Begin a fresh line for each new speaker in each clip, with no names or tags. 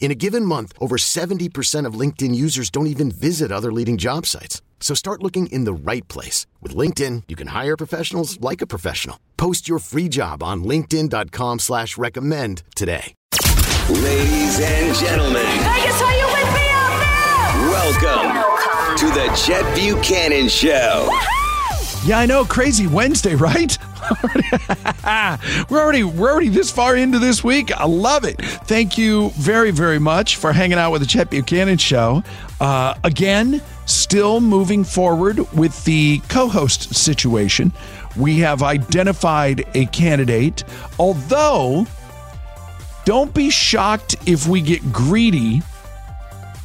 In a given month, over 70% of LinkedIn users don't even visit other leading job sites. So start looking in the right place. With LinkedIn, you can hire professionals like a professional. Post your free job on linkedin.com slash recommend today.
Ladies and gentlemen,
Vegas, are you with me out there?
welcome to the Chet Buchanan Show.
Yeah, I know. Crazy Wednesday, right? we're already we're already this far into this week. I love it. Thank you very very much for hanging out with the Chet Buchanan Show. Uh, again, still moving forward with the co-host situation. We have identified a candidate, although don't be shocked if we get greedy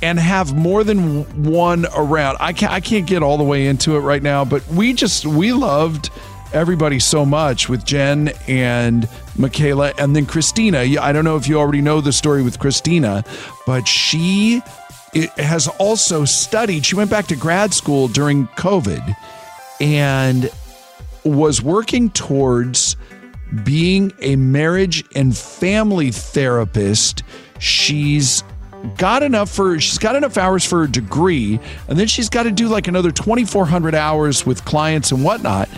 and have more than one around. I can't I can't get all the way into it right now, but we just we loved everybody so much with Jen and Michaela and then Christina. I don't know if you already know the story with Christina, but she has also studied. She went back to grad school during COVID and was working towards being a marriage and family therapist. She's got enough for she's got enough hours for a degree and then she's got to do like another 2400 hours with clients and whatnot.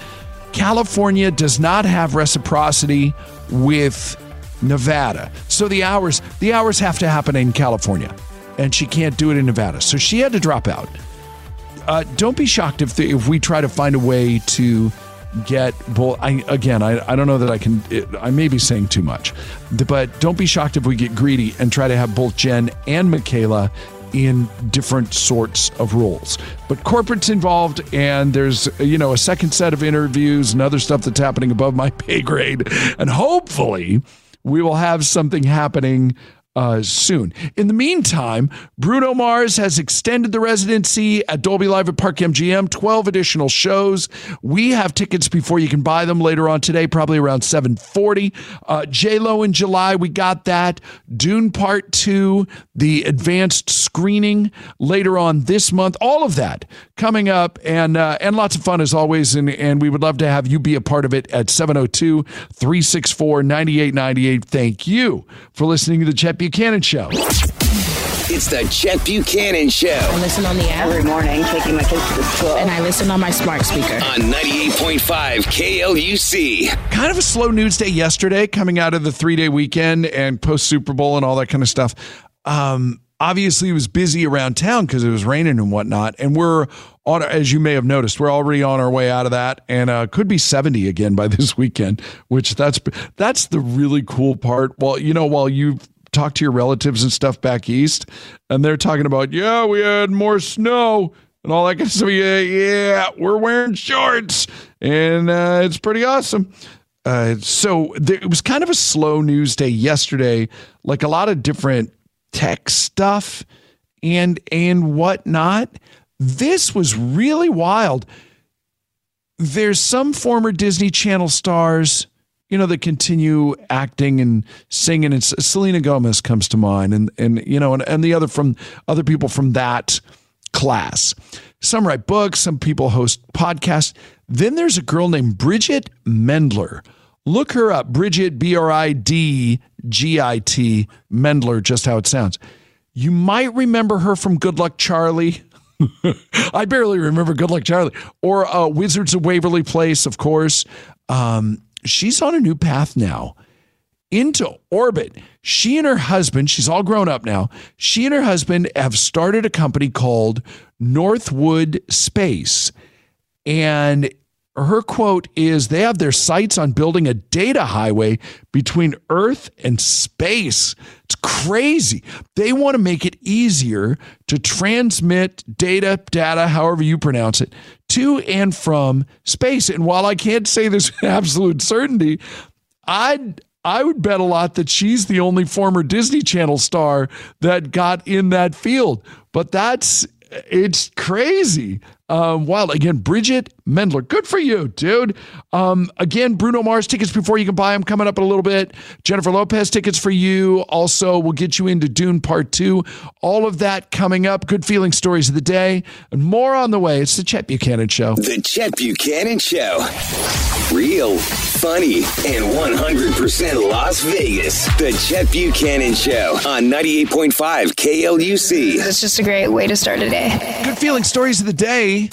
California does not have reciprocity with nevada. So the hours the hours have to happen in california and she can't do it in nevada. So she had to drop out. Uh, don't be shocked if the, if we try to find a way to get both. I again, I, I don't know that I can. It, I may be saying too much, but don't be shocked if we get greedy and try to have both Jen and Michaela in different sorts of roles. But corporate's involved, and there's you know a second set of interviews and other stuff that's happening above my pay grade, and hopefully we will have something happening uh, soon. In the meantime, Bruno Mars has extended the residency at Dolby Live at Park MGM, 12 additional shows. We have tickets before you can buy them later on today, probably around 740. Uh, J-Lo in July, we got that. Dune Part 2, the advanced screening later on this month. All of that coming up and uh, and lots of fun as always. And, and we would love to have you be a part of it at 702 364 9898. Thank you for listening to the Chet Buchanan Show.
It's the Chet Buchanan Show
I listen on the app
every morning taking my kids to school.
and I listen on my smart speaker.
on 98.5 KLUC.
Kind of a slow news day yesterday coming out of the three day weekend and post Super Bowl and all that kind of stuff. Um, obviously, it was busy around town because it was raining and whatnot. And we're on, as you may have noticed, we're already on our way out of that and uh, could be 70 again by this weekend, which that's that's the really cool part. Well, you know, while you've talked to your relatives and stuff back east, and they're talking about, yeah, we had more snow and all that kind of stuff. Yeah, yeah, we're wearing shorts, and uh, it's pretty awesome. Uh, so it was kind of a slow news day yesterday, like a lot of different tech stuff and and whatnot. This was really wild. There's some former Disney Channel stars, you know, that continue acting and singing, and Selena Gomez comes to mind, and and you know, and, and the other from other people from that class. Some write books, some people host podcasts. Then there's a girl named Bridgit Mendler. Look her up, Bridgit, B R I D G I T, Mendler, just how it sounds. You might remember her from Good Luck Charlie. I barely remember Good Luck Charlie or uh, Wizards of Waverly Place, of course. Um, she's on a new path now into orbit. She and her husband, she's all grown up now. She and her husband have started a company called Northwood Space. And Her quote is They have their sights on building a data highway between Earth and space. It's crazy. They want to make it easier to transmit data, data, however you pronounce it, to and from space. And while I can't say this with absolute certainty, I'd I would bet a lot that she's the only former Disney Channel star that got in that field. But that's it's crazy. Um, wild. Again, Bridgit Mendler. Good for you, dude. Um, again, Bruno Mars tickets before you can buy them coming up in a little bit. Jennifer Lopez tickets for you. Also, we'll get you into Dune Part 2. All of that coming up. Good feeling stories of the day and more on the way. It's the Chet Buchanan Show.
The Chet Buchanan Show. Real, funny, and 100% Las Vegas. The Chet Buchanan Show on 98.5 KLUC.
It's just a great way to start a day.
Good feeling stories of the day.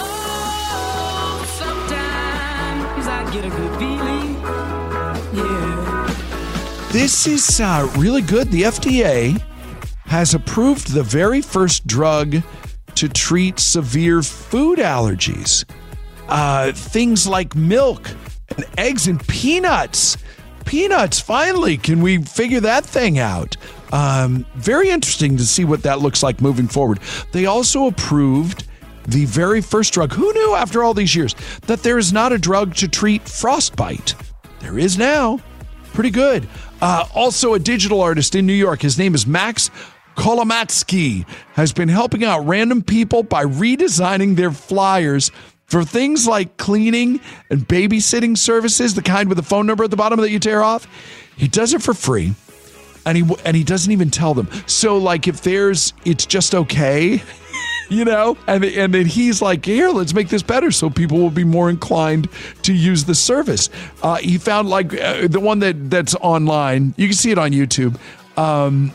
This is uh, really good. The FDA has approved the very first drug to treat severe food allergies. Uh, things like milk and eggs and peanuts. Peanuts, finally, can we figure that thing out? Um, very interesting to see what that looks like moving forward. They also approved the very first drug. Who knew after all these years that there is not a drug to treat frostbite? There is now. Pretty good. Uh, also, a digital artist in New York. His name is Max Kolomatsky. Has been helping out random people by redesigning their flyers for things like cleaning and babysitting services, the kind with a phone number at the bottom that you tear off. He does it for free and he and he doesn't even tell them. So like if there's it's just okay, you know, and and then he's like, here, let's make this better, so people will be more inclined to use the service. Uh, he found like uh, the one that that's online. You can see it on YouTube. Um,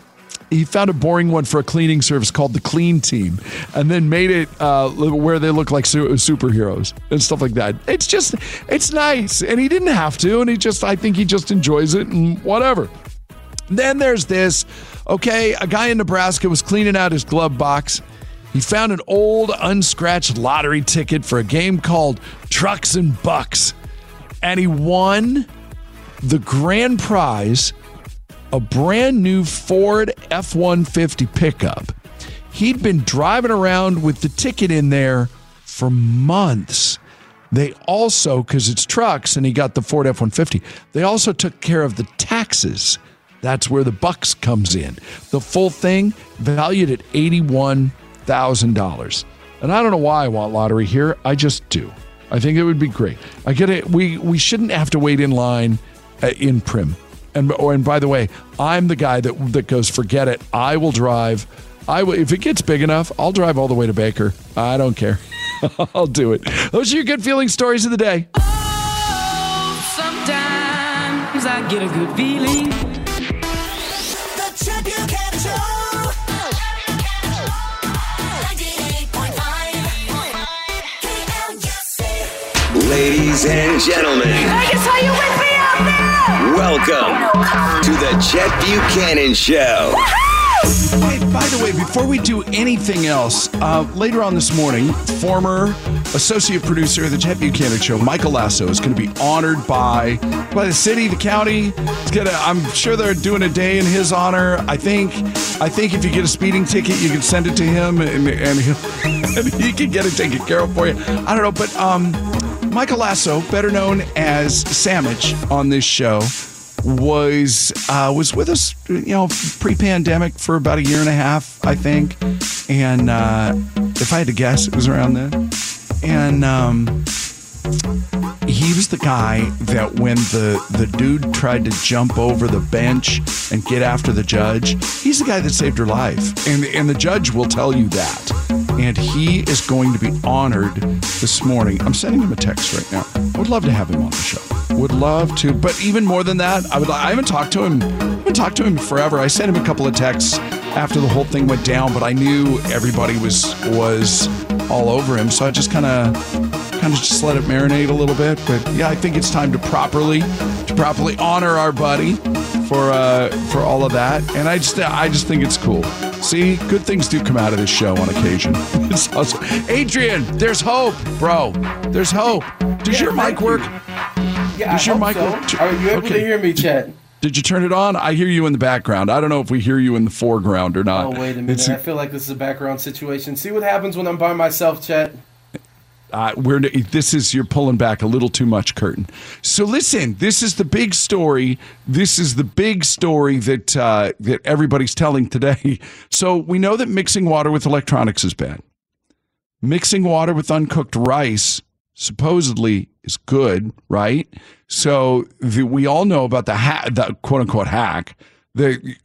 he found a boring one for a cleaning service called the Clean Team, and then made it uh, where they look like su- superheroes and stuff like that. It's just, it's nice, and he didn't have to, and he just, I think he just enjoys it and whatever. Then there's this. Okay, a guy in Nebraska was cleaning out his glove box. He found an old unscratched lottery ticket for a game called Trucks and Bucks. And he won the grand prize a brand new Ford F 150 pickup. He'd been driving around with the ticket in there for months. They also, because it's trucks and he got the Ford F 150, they also took care of the taxes. That's where the bucks comes in. The full thing valued at $81,000. And I don't know why I want lottery here. I just do. I think it would be great. I get it. We we shouldn't have to wait in line uh, in Primm. And oh, and by the way, I'm the guy that that goes forget it. I will drive. I will, if it gets big enough, I'll drive all the way to Baker. I don't care. I'll do it. Those are your good feeling stories of the day.
Sometimes I get a good feeling.
Ladies and gentlemen,
Vegas, are you with me out there?
welcome to the Chet Buchanan Show.
Hey, by the way, before we do anything else, uh, later on this morning, former associate producer of the Chet Buchanan Show, Michael Lasso, is going to be honored by by the city, the county. It's gonna. I'm sure they're doing a day in his honor. I think. I think if you get a speeding ticket, you can send it to him, and and, he'll, and he can get it taken care of for you. I don't know, but um, Michael Lasso, better known as Sandwich on this show, was uh, was with us, you know, pre-pandemic for about a year and a half, I think. And uh, if I had to guess, it was around then. And um, he was the guy that when the the dude tried to jump over the bench and get after the judge, he's the guy that saved her life, and and the judge will tell you that. And he is going to be honored this morning. I'm sending him a text right now. I would love to have him on the show. Would love to, but even more than that, I would. I haven't talked to him. I haven't talked to him forever. I sent him a couple of texts after the whole thing went down, but I knew everybody was was all over him, so I just kind of kind of just let it marinate a little bit. But yeah, I think it's time to properly to properly honor our buddy for uh, for all of that. And I just I just think it's cool. See, good things do come out of this show on occasion. Adrian, there's hope, bro. There's hope. Does
Yeah,
your mic
thank you.
work?
Yeah,
Does
I
your mic
so.
work?
Are you able
Okay.
to hear me, Chet?
Did you turn it on? I hear you in the background. I don't know if we hear you in the foreground or not.
Oh, wait a minute.
It's-
I feel like this is a background situation. See what happens when I'm by myself, Chet?
Uh, we're this is you're pulling back a little too much curtain. So listen, this is the big story. This is the big story that uh, that everybody's telling today. So we know that mixing water with electronics is bad. Mixing water with uncooked rice supposedly is good, right? So the, we all know about the ha- the quote unquote hack. The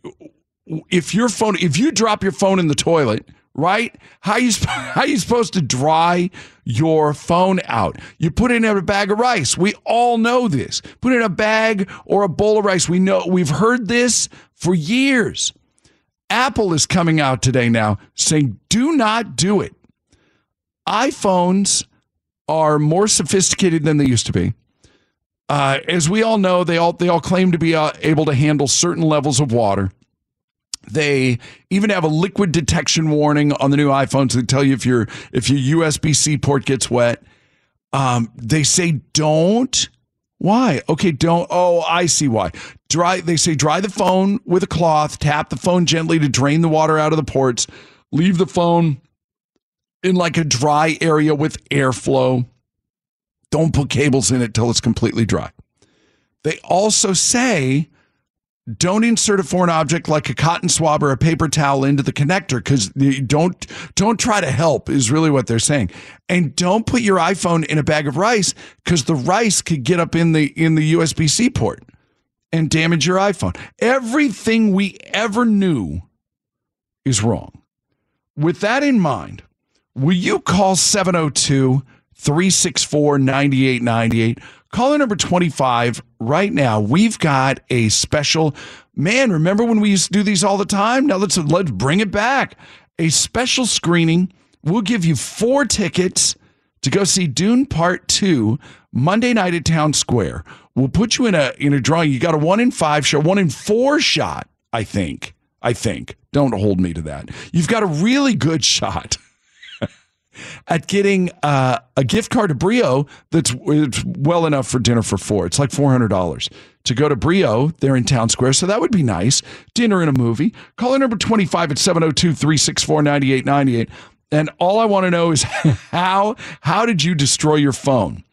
if your phone if you drop your phone in the toilet right? How you how you supposed to dry your phone out? You put it in a bag of rice. We all know this. Put it in a bag or a bowl of rice. We know we've heard this for years. Apple is coming out today now saying do not do it. iphones are more sophisticated than they used to be. Uh, as we all know they all they all claim to be uh, able to handle certain levels of water they even have a liquid detection warning on the new iPhones that tell you if your if your USB C port gets wet. Um, they say don't. Why? Okay, don't. Oh, I see why. Dry. They say dry the phone with a cloth. Tap the phone gently to drain the water out of the ports. Leave the phone in like a dry area with airflow. Don't put cables in it till it's completely dry. They also say don't insert a foreign object like a cotton swab or a paper towel into the connector because don't don't try to help is really what they're saying. And don't put your iphone in a bag of rice because the rice could get up in the in the usb-c port and damage your iphone. Everything we ever knew is wrong. With that in mind will you call 702 364 9898 Caller number 25 right now. We've got a special man. Remember when we used to do these all the time? Now let's let's bring it back. A special screening. We'll give you four tickets to go see Dune Part 2 Monday night at Town Square. We'll put you in a in a drawing. You got a 1 in 5 shot, 1 in 4 shot, I think. I think. Don't hold me to that. You've got a really good shot at getting uh, a gift card to Brio that's well enough for dinner for four. It's like four hundred dollars to go to Brio. They're in Town Square, so that would be nice. Dinner and a movie. Call number twenty five at 702-364-9898. And all I want to know is how how did you destroy your phone?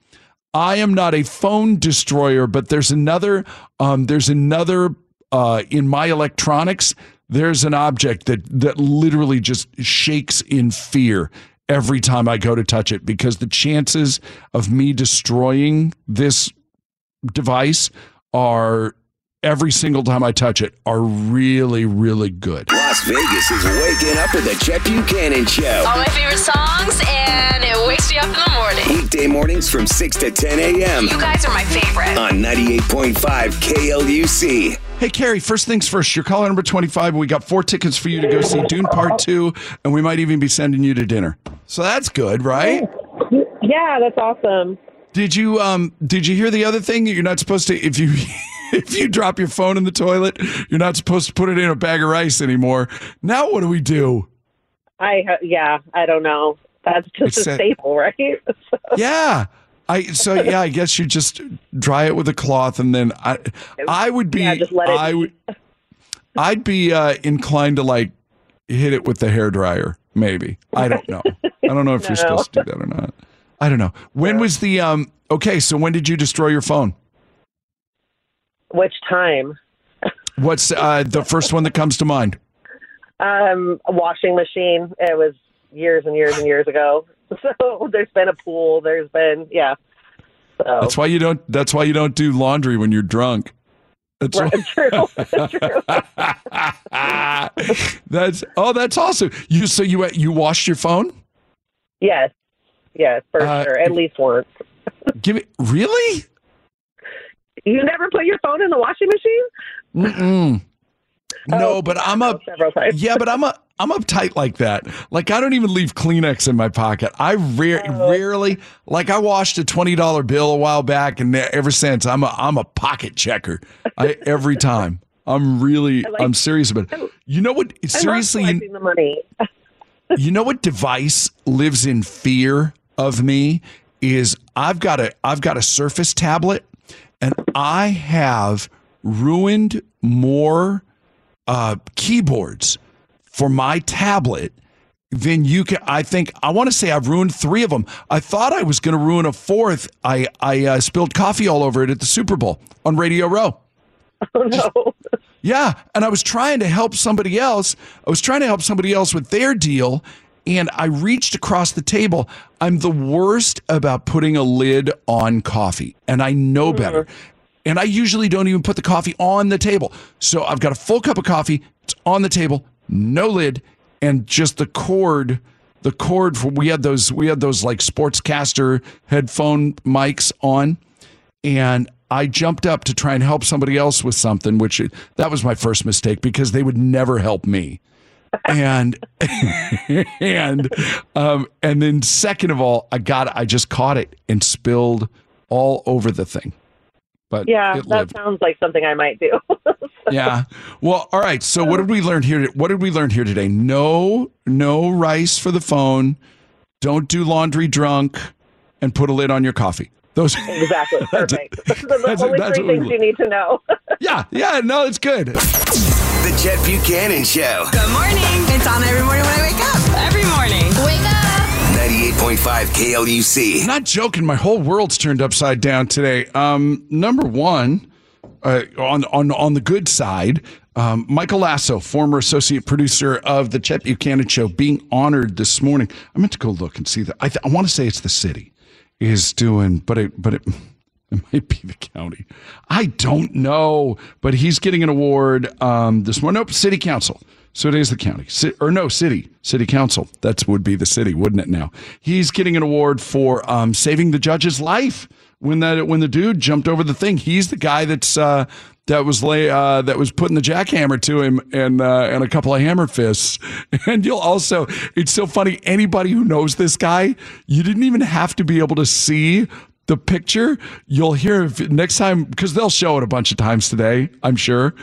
I am not a phone destroyer, but there's another um, there's another uh, in my electronics. There's an object that that literally just shakes in fear every time I go to touch it because the chances of me destroying this device are every single time I touch it are really really good.
Las Vegas is waking up with the Chet Buchanan Show.
All my favorite songs, and it wakes me up in the morning.
Weekday mornings from 6 to 10 a.m.
You guys are my favorite.
on 98.5 KLUC.
Hey, Carrie, first things first. You're caller number 25, and we got four tickets for you to go see Dune Part 2, and we might even be sending you to dinner. So that's good, right?
Yeah, that's awesome.
Did you um did you hear the other thing? That you're not supposed to if you if you drop your phone in the toilet, you're not supposed to put it in a bag of rice anymore. Now what do we do?
I yeah, I don't know. That's just
It's
a staple, right? So-
Yeah. I so yeah, I guess you just dry it with a cloth and then I I would be
Yeah, just let it
I would I'd be uh inclined to like hit it with the hair dryer, maybe. I don't know. I don't know if you're
No.
supposed to do that or not. I don't know. When was the um okay, so when did you destroy your phone?
Which time?
What's uh the first one that comes to mind?
Um, a washing machine. It was years and years and years ago. So there's been a pool. There's been yeah. So
That's why you don't that's why you don't do laundry when you're drunk. That's
Right, true. true.
that's oh that's awesome. You so you you washed your phone?
Yes, yes, for
Uh,
sure. At least once.
Give it really?
You never put your phone in the washing machine?
Mm-mm. Oh, no,
Oh,
but I'm up. Yeah, but I'm a I'm uptight like that. Like I don't even leave Kleenex in my pocket. I rare,
Oh.
rarely like I washed a twenty dollar bill a while back, and ever since I'm a I'm a pocket checker. I every time I'm really,
like-
I'm serious about it. You know what? Seriously, you,
the money.
you know what device lives in fear of me is I've got a I've got a Surface tablet and I have ruined more uh, keyboards for my tablet than you can. I think I want to say I've ruined three of them. I thought I was going to ruin a fourth. I I uh, spilled coffee all over it at the Super Bowl on Radio Row.
Oh no.
Yeah, and I was trying to help somebody else. I was trying to help somebody else with their deal, and I reached across the table. I'm the worst about putting a lid on coffee, and I know hmm. better. And I usually don't even put the coffee on the table. So I've got a full cup of coffee. It's on the table, no lid, and just the cord. The cord for we had those we had those like sportscaster headphone mics on and I jumped up to try and help somebody else with something, which that was my first mistake because they would never help me. And and um, and then second of all, I got I just caught it and spilled all over the thing. But
Yeah, that sounds like something I might do.
yeah. Well, all right. So what did we learn here? What did we learn here today? No, no rice for the phone. Don't do laundry drunk, and put a lid on your coffee. Those
exactly.
That's.
Perfect. Those are the
That's
only
That's
three things you need to know.
yeah, yeah. No, it's good.
The Chet Buchanan Show.
Good morning. It's on every morning when I wake up. Every morning. Wake up.
98.5 KLUC.
Not joking. My whole world's turned upside down today. Um, number one, uh, on on on the good side, um, Michael Lasso, former associate producer of the Chet Buchanan Show, being honored this morning. I meant to go look and see that. I, th- I want to say it's the city is doing, but it but it. It might be the county. I don't know, but he's getting an award um, this morning. Nope, city council. So it is the county, Ci- or no, city, city council. That would be the city, wouldn't it? Now he's getting an award for um, saving the judge's life when that when the dude jumped over the thing. He's the guy that's uh, that was lay uh, that was putting the jackhammer to him and uh, and a couple of hammer fists. And you'll also, it's so funny. Anybody who knows this guy, you didn't even have to be able to see the picture, you'll hear if, next time because they'll show it a bunch of times today. I'm sure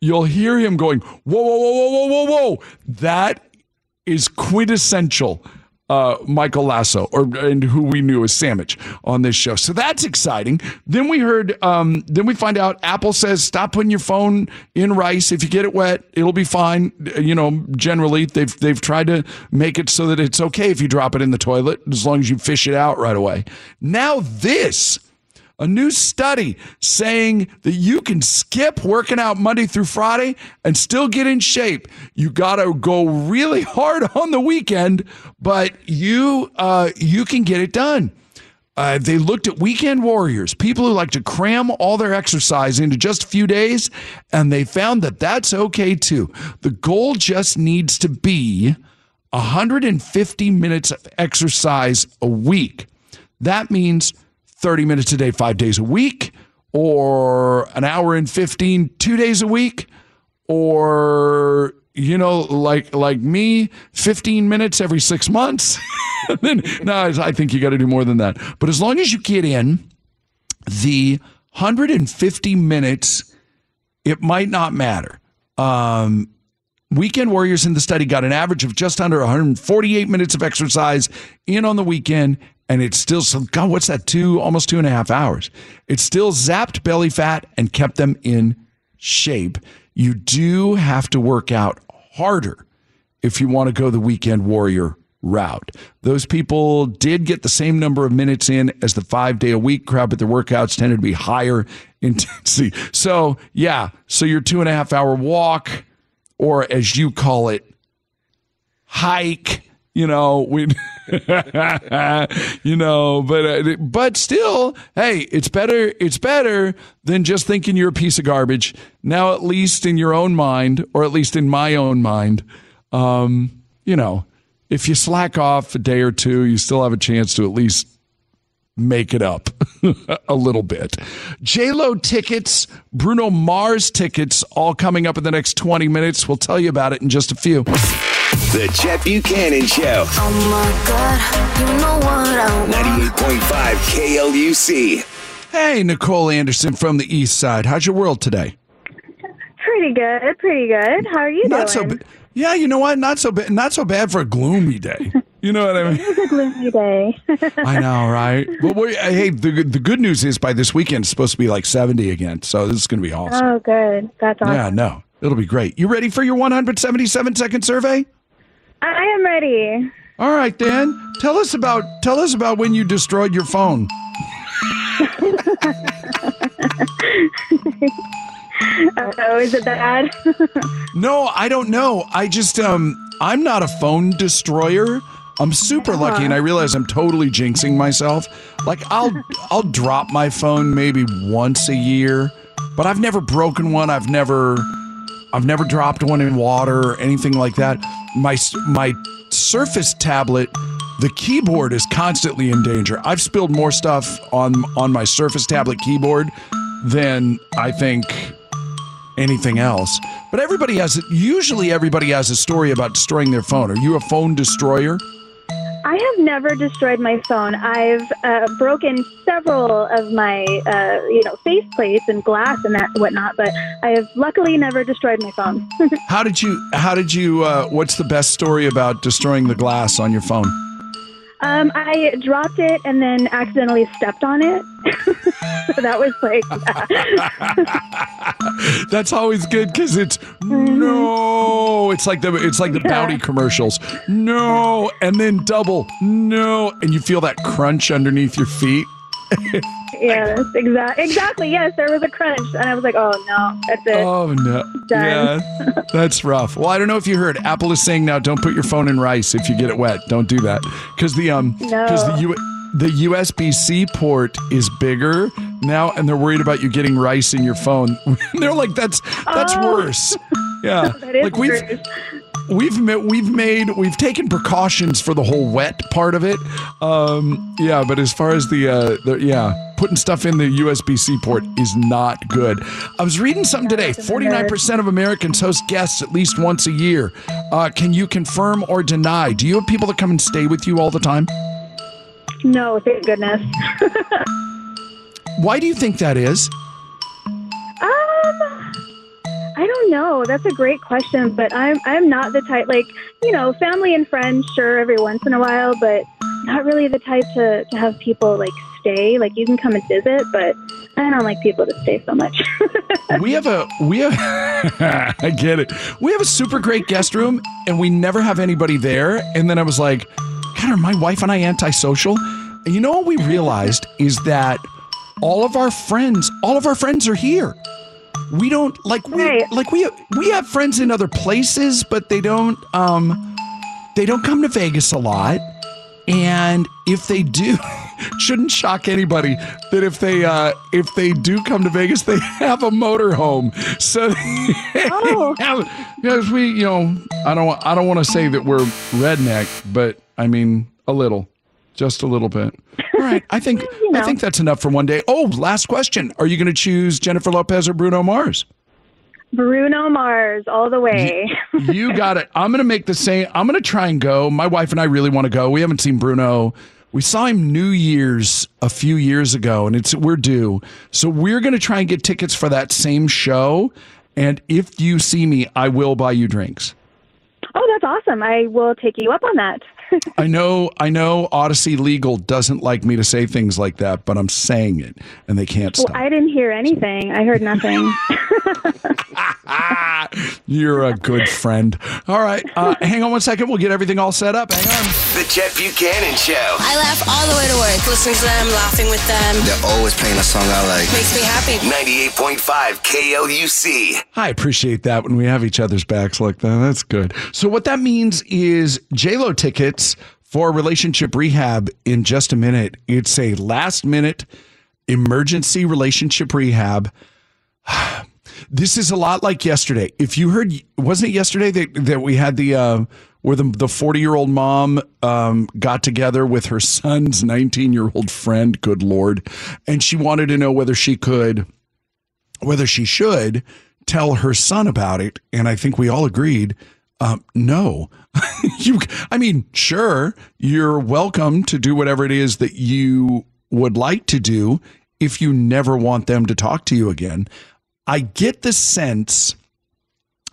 you'll hear him going, "Whoa, whoa, whoa, whoa, whoa, whoa, whoa!" That is quintessential. Uh, Michael Lasso, or and who we knew as Sandwich on this show. So that's exciting. Then we heard, um, then we find out Apple says stop putting your phone in rice. If you get it wet, it'll be fine. You know, generally they've they've tried to make it so that it's okay if you drop it in the toilet as long as you fish it out right away. Now this a new study saying that you can skip working out Monday through Friday and still get in shape. You got to go really hard on the weekend, but you uh, you can get it done. Uh, they looked at weekend warriors, people who like to cram all their exercise into just a few days, and they found that that's okay too. The goal just needs to be 150 minutes of exercise a week. That means 30 minutes a day, five days a week, or an hour and 15, two days a week, or you know, like like me, 15 minutes every six months. then no, I think you got to do more than that. But as long as you get in the 150 minutes, it might not matter. Um, Weekend Warriors in the study got an average of just under 148 minutes of exercise in on the weekend, and it's still so God, what's that? Two almost two and a half hours. It still zapped belly fat and kept them in shape. You do have to work out harder if you want to go the weekend warrior route. Those people did get the same number of minutes in as the five day a week crowd, but their workouts tended to be higher intensity. So, yeah, so your two and a half hour walk, or as you call it, hike. You know, we, you know, but uh, but still, hey, it's better. It's better than just thinking you're a piece of garbage. Now, at least in your own mind, or at least in my own mind, um, you know, if you slack off a day or two, you still have a chance to at least make it up a little bit. J Lo tickets, Bruno Mars tickets, all coming up in the next 20 minutes. We'll tell you about it in just a few.
The Chet Buchanan Show.
Oh my God, you know what I want.
98.5 KLUC.
Hey, Nicole Anderson from the East Side. How's your world today?
Pretty good, pretty good. How are you
Not so.
doing?
ba- Yeah, you know what? Not so bad. Not so bad for a gloomy day. You know what I mean?
It was a gloomy day.
I know, right? But uh, hey, the good- the good news is by this weekend it's supposed to be like seventy again. So this is going to be awesome.
oh, good. That's awesome.
Yeah, no, it'll be great. You ready for your 177 second survey?
I am ready.
All right, Dan. Tell us about tell us about when you destroyed your phone.
Oh, is it bad?
No, I don't know. I just um I'm not a phone destroyer. I'm super lucky and I realize I'm totally jinxing myself. Like I'll I'll drop my phone maybe once a year, but I've never broken one. I've never I've never dropped one in water or anything like that. My my Surface tablet, the keyboard is constantly in danger. I've spilled more stuff on on my Surface tablet keyboard than I think anything else. But everybody has usually everybody has a story about destroying their phone. Are you a phone destroyer?
I have never destroyed my phone. I've uh, broken several of my, uh, you know, face plates and glass and that whatnot, but I have luckily never destroyed my phone.
How did you how did you uh, what's the best story about destroying the glass on your phone?
Um, I dropped it and then accidentally stepped on it. so that was like,
That's always good cuz it's no. It's like the it's like the bounty commercials. No, and then double. No, and you feel that crunch underneath your feet.
yes, exactly, exactly. Yes, there was a crunch, and I was like, oh no, that's it.
Oh no.
Done.
Yeah. That's rough. Well, I don't know if you heard Apple is saying now don't put your phone in rice if you get it wet. Don't do that. Cuz the um
No.
cuz the U- the USB-C port is bigger now and they're worried about you getting rice in your phone. they're like that's that's
Oh.
worse. Yeah.
That is
like we've
gross.
We've we've made we've taken precautions for the whole wet part of it. Um, yeah, but as far as the, uh, the yeah, putting stuff in the USB C port is not good. I was reading something today. Forty nine percent of Americans host guests at least once a year. Uh, can you confirm or deny? Do you have people that come and stay with you all the time?
No, thank goodness.
Why do you think that is?
I don't know. That's a great question, but I'm I'm not the type like you know family and friends. Sure, every once in a while, but not really the type to to have people like stay. Like you can come and visit, but I don't like people to stay so much.
we have a we have I get it. We have a super great guest room and we never have anybody there. And then I was like, God, are my wife and I antisocial? And you know what we realized is that all of our friends, all of our friends are here. We don't like we like we we have friends in other places, but they don't um they don't come to Vegas a lot. And if they do, shouldn't shock anybody that if they uh, if they do come to Vegas, they have a motorhome. So,
Oh.
because we, you know, I don't I don't want to say that we're redneck, but I mean a little, just a little bit. All right, I think I think that's enough for one day. Oh, last question: Are you going to choose Jennifer Lopez or Bruno Mars?
Bruno Mars, all the way.
you got it. I'm going to make the same. I'm going to try and go. My wife and I really want to go. We haven't seen Bruno. We saw him New Year's a few years ago, and it's we're due. So we're going to try and get tickets for that same show. And if you see me, I will buy you drinks.
oh, that's awesome. I will take you up on that.
I know, I know. Audacy Legal doesn't like me to say things like that, but I'm saying it, and they can't
Well,
stop.
I didn't hear anything. I heard nothing.
You're a good friend. All right, uh, hang on one second. We'll get everything all set up. Hang on.
The Chet Buchanan Show.
I laugh all the way to work, listening to them, laughing with them.
They're always playing a song I like.
Makes me happy.
98.5 KLUC.
I appreciate that when we have each other's backs like that. That's good. So what that means is JLo tickets for relationship rehab in just a minute. It's a last minute emergency relationship rehab. This is a lot like yesterday. If you heard, wasn't it yesterday that, that we had the uh, where the the forty year old mom um, got together with her son's nineteen year old friend? Good lord, and she wanted to know whether she could whether she should tell her son about it. And I think we all agreed, um, no. you, I mean, sure, you're welcome to do whatever it is that you would like to do if you never want them to talk to you again. I get the sense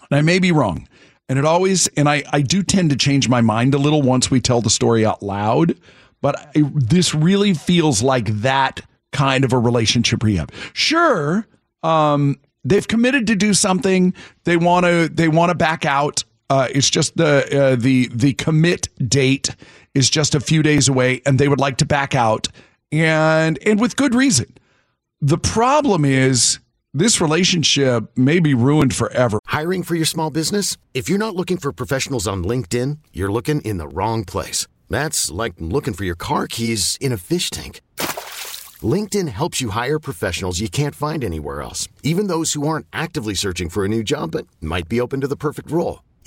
And I may be wrong. And it always, and I, I do tend to change my mind a little once we tell the story out loud. But I, this really feels like that kind of a relationship rehab. Sure, um, they've committed to do something. They want to. They want to back out. Uh, it's just the uh, the the commit date is just a few days away, and they would like to back out, and and with good reason. The problem is this relationship may be ruined forever.
Hiring for your small business? If you're not looking for professionals on LinkedIn, you're looking in the wrong place. That's like looking for your car keys in a fish tank. LinkedIn helps you hire professionals you can't find anywhere else, even those who aren't actively searching for a new job but might be open to the perfect role.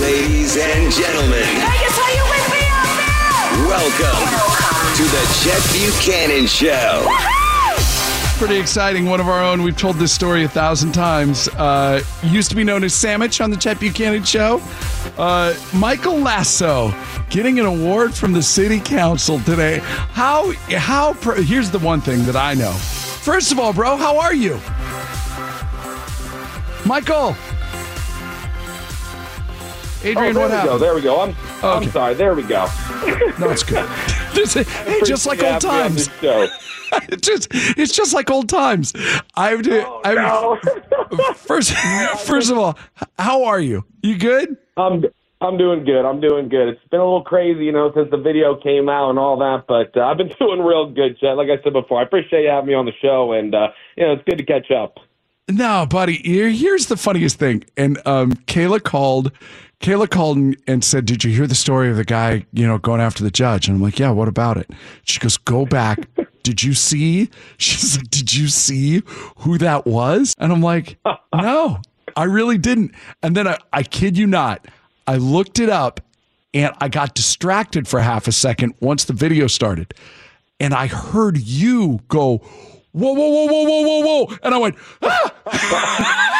Ladies and gentlemen.
Vegas, are you with me out there?
Welcome to the Chet Buchanan Show.
Pretty exciting. One of our own. We've told this story a thousand times. Uh, used to be known as Sandwich on the Chet Buchanan Show. Uh, Michael Lasso getting an award from the city council today. How? How? Pr- Here's the one thing that I know. First of all, bro, how are you, Michael? Adrian,
oh, there
what
we
happened?
go. There we go. I'm,
Okay.
I'm sorry. There we go.
No, it's good. This hey, just like old
you having me on
times. It's just, it's just like old times. I have to.
Oh,
I
no.
first, first of all, how are you? You good?
I'm I'm doing good. I'm doing good. It's been a little crazy, you know, since the video came out and all that, but uh, I've been doing real good, Chet. Like I said before, I appreciate you having me on the show, and uh, you know, it's good to catch up.
No, buddy. Here's the funniest thing. And um, Kayla called. Kayla called and, and said, "Did you hear the story of the guy, you know, going after the judge?" And I'm like, "Yeah. What about it?" She goes, "Go back. Did you see?" She's like, "Did you see who that was?" And I'm like, "No, I really didn't." And then I, I kid you not, I looked it up, and I got distracted for half a second once the video started, and I heard you go. Whoa, whoa, whoa, whoa, whoa, whoa, whoa. And I went, ah!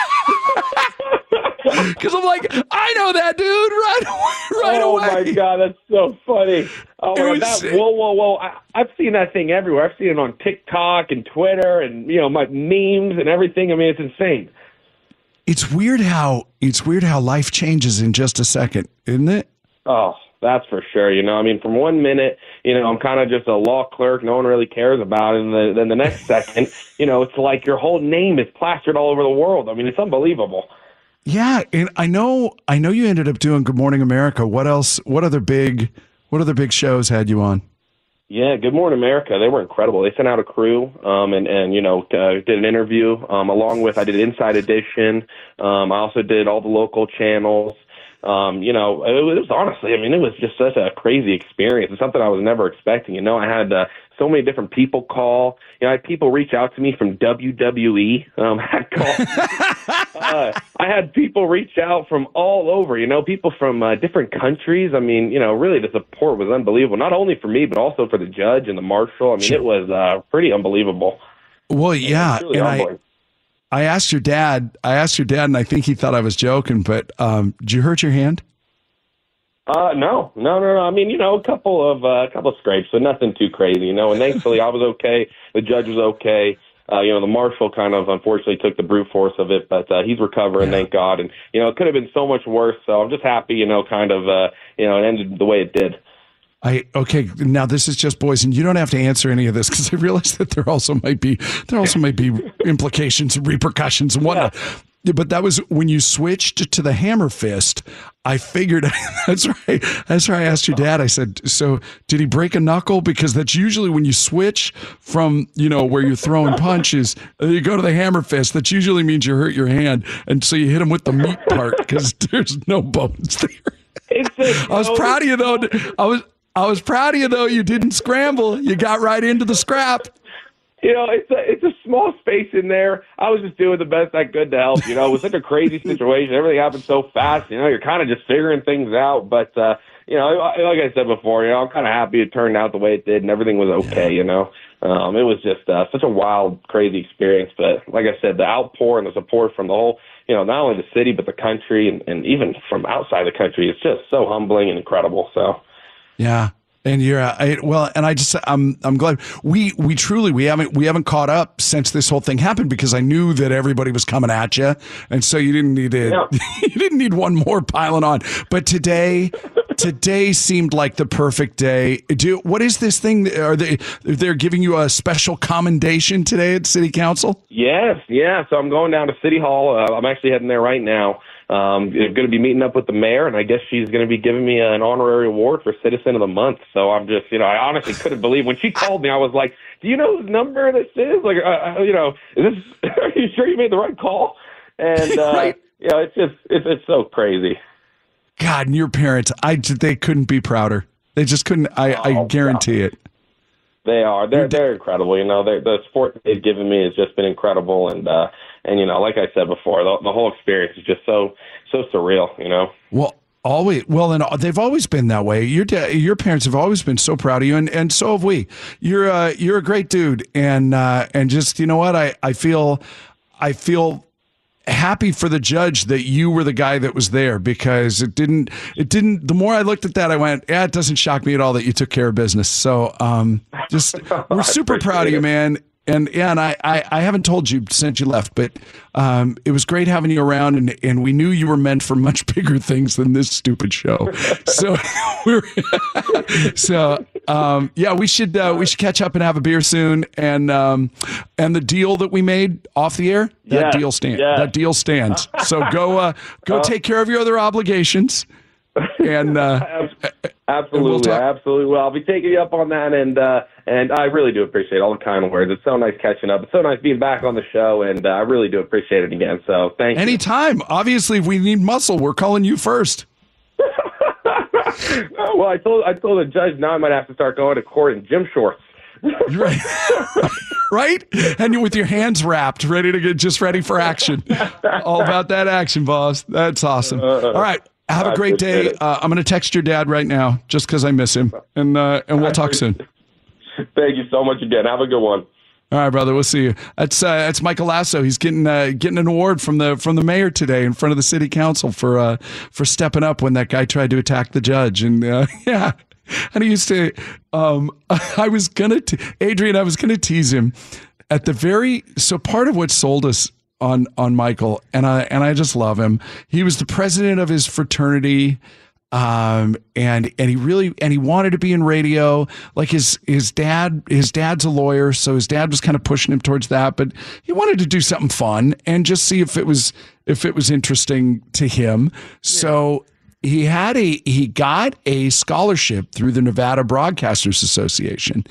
Because I'm like, I know that dude right away. Right
oh
away.
my god, that's so funny. Oh
It was-
that, whoa, whoa, whoa! I, I've seen that thing everywhere. I've seen it on TikTok and Twitter, and you know, my memes and everything. I mean, it's insane.
It's weird how it's weird how life changes in just a second, isn't it?
Oh, that's for sure. You know, I mean, from one minute, you know, I'm kind of just a law clerk. No one really cares about it. And the, then the next second, you know, it's like your whole name is plastered all over the world. I mean, it's unbelievable.
Yeah, and I know I know you ended up doing Good Morning America. What else? What other big what other big shows had you on?
Yeah, Good Morning America. They were incredible. They sent out a crew, um, and and you know uh, did an interview um, along with I did Inside Edition. Um, I also did all the local channels. Um, you know, it was, honestly, I mean, it was just such a crazy experience. It's something I was never expecting. You know, I had uh, so many different people call. You know, I had people reach out to me from WWE. Um, I had call. uh, I had people reach out from all over. You know, people from uh, different countries. I mean, you know, really the support was unbelievable. Not only for me, but also for the judge and the marshal. I mean, it was uh, pretty unbelievable.
Well, yeah,
really
and I. I asked your dad. I asked your dad, and I think he thought I was joking. But um, did you hurt your hand?
Uh, no, no, no, no. I mean, you know, a couple of uh, a couple of scrapes, but nothing too crazy, you know. And thankfully, I was okay. The judge was okay. uh, you know, the marshal kind of unfortunately took the brute force of it, but uh, he's recovering, thank God. And you know, it could have been so much worse. So I'm just happy, you know, kind of, uh, you know, it ended the way it did.
I okay. Now this is just boys, and you don't have to answer any of this because I realize that there also might be there also might be implications and repercussions and whatnot. Yeah. But that was when you switched to the hammer fist. I figured that's right. That's why I asked your dad. I said, "So did he break a knuckle?" Because that's usually when you switch from you know where you're throwing punches, uh, you go to the hammer fist. That usually means you hurt your hand, and so you hit him with the meat part because there's no bones there. I was proud of you though. I was I was proud of you though. You didn't scramble. You got right into the scrap.
You know, it's a it's a small space in there. I was just doing the best I could to help. You know, it was such a crazy situation. Everything happened so fast. You know, you're kind of just figuring things out. But uh, you know, like I said before, you know, I'm kind of happy it turned out the way it did, and everything was okay. You know, um, it was just uh, such a wild, crazy experience. But like I said, the outpour and the support from the whole, you know, not only the city but the country, and, and even from outside the country, it's just so humbling and incredible. So.
Yeah. And you're uh, I, well, and I just I'm I'm glad we we truly we haven't we haven't caught up since this whole thing happened because I knew that everybody was coming at you, and so you didn't need it. Yeah. you didn't need one more piling on. But today, today seemed like the perfect day. Do what is this thing? Are they they're giving you a special commendation today at City Council?
Yes, yeah. So I'm going down to City Hall. Uh, I'm actually heading there right now. Um, I'm going to be meeting up with the mayor, and I guess she's going to be giving me an honorary award for Citizen of the Month. So I'm just, you know, I honestly couldn't believe when she called me. I was like, "Do you know whose number this is? Like, uh, uh you know, is this? Are you sure you made the right call?" And uh, right. you know, it's just, it's, it's so crazy.
God, and your parents, I they couldn't be prouder. They just couldn't. I, oh, I guarantee it.
They are. They're they're incredible. You know, they're, the support they've given me has just been incredible, and uh, and you know, like I said before, the, the whole experience is just so so surreal. You know.
Well, always well and they've always been that way. Your your parents have always been so proud of you and, and so have we. You're uh, you're a great dude and uh, and just you know what? I i feel i feel happy for the judge that you were the guy that was there because it didn't it didn't the more I looked at that I went yeah it doesn't shock me at all that you took care of business. So um just we're super proud of you man and yeah, and I, I, I, haven't told you since you left, but um, it was great having you around, and, and we knew you were meant for much bigger things than this stupid show. So we're so um, yeah, we should uh, we should catch up and have a beer soon, and um, and the deal that we made off the air, that deal stands. That deal stands. So go uh, go uh, take care of your other obligations and uh,
absolutely, we'll absolutely. Well, I'll be taking you up on that, and uh, and I really do appreciate all the kind words. It's so nice catching up. It's so nice being back on the show, and uh, I really do appreciate it again. So thank
Anytime.
you. Anytime.
Obviously, if we need muscle, we're calling you first.
well, I told I told the judge now I might have to start going to court in gym shorts.
right. right? And you with your hands wrapped, ready to get just ready for action. All about that action, boss. That's awesome. All right. Have a great day. Uh, I'm going to text your dad right now just because I miss him, and uh, and we'll talk soon.
Thank you so much again. Have a good one.
All right, brother. We'll see you. That's uh, that's Michael Lasso. He's getting uh, getting an award from the from the mayor today in front of the city council for uh, for stepping up when that guy tried to attack the judge. And uh, yeah, and he used to. Um, I was gonna te- Adrian. I was gonna tease him at the very. So part of what sold us on on Michael, and I and I just love him. He was the president of his fraternity, um, and and he really and he wanted to be in radio. Like his his dad, his dad's a lawyer, so his dad was kind of pushing him towards that. But he wanted to do something fun and just see if it was if it was interesting to him. Yeah. So he had a he got a scholarship through the Nevada Broadcasters Association,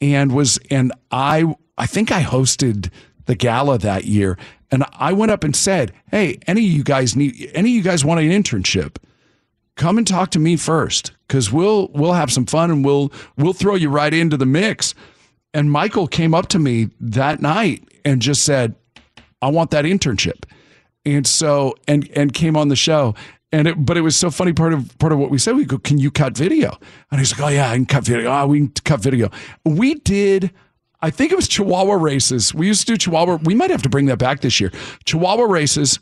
and was and I I think I hosted the gala that year and I went up and said, "Hey, any of you guys need any of you guys want an internship? Come and talk to me first, because we'll we'll have some fun and we'll we'll throw you right into the mix." And Michael came up to me that night and just said, "I want that internship," and so and and came on the show. And it, but it was so funny. Part of part of what we said, we go, "Can you cut video?" And he's like, "Oh yeah, I can cut video. Oh, we can cut video." We did I think it was Chihuahua races. We used to do Chihuahua. We might have to bring that back this year. Chihuahua races.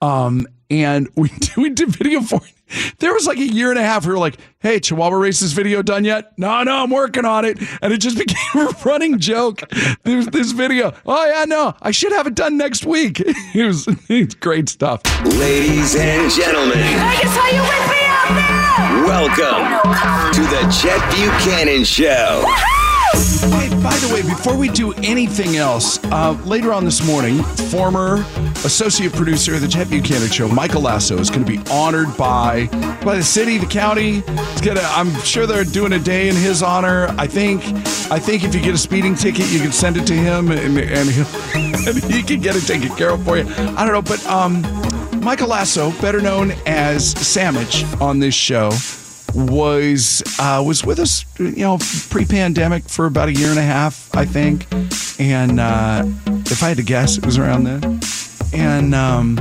Um, and we we did video for it. There was like a year and a half. We were like, "Hey, Chihuahua races video done yet?" No, no, I'm working on it, and it just became a running joke. There's this video. Oh yeah, no, I should have it done next week. It was it's great stuff.
Ladies and gentlemen,
Vegas, how you with me out there?
welcome to the Chet Buchanan Show.
Hey, by the way, before we do anything else, uh, later on this morning, former associate producer of the Chet Buchanan Show, Michael Lasso, is going to be honored by by the city, the county. Gonna. I'm sure they're doing a day in his honor. I think. I think if you get a speeding ticket, you can send it to him, and and, and he can get it taken care of for you. I don't know, but um, Michael Lasso, better known as Sandwich on this show was uh, was with us, you know, pre-pandemic for about a year and a half, I think. And uh, if I had to guess, it was around then. And um,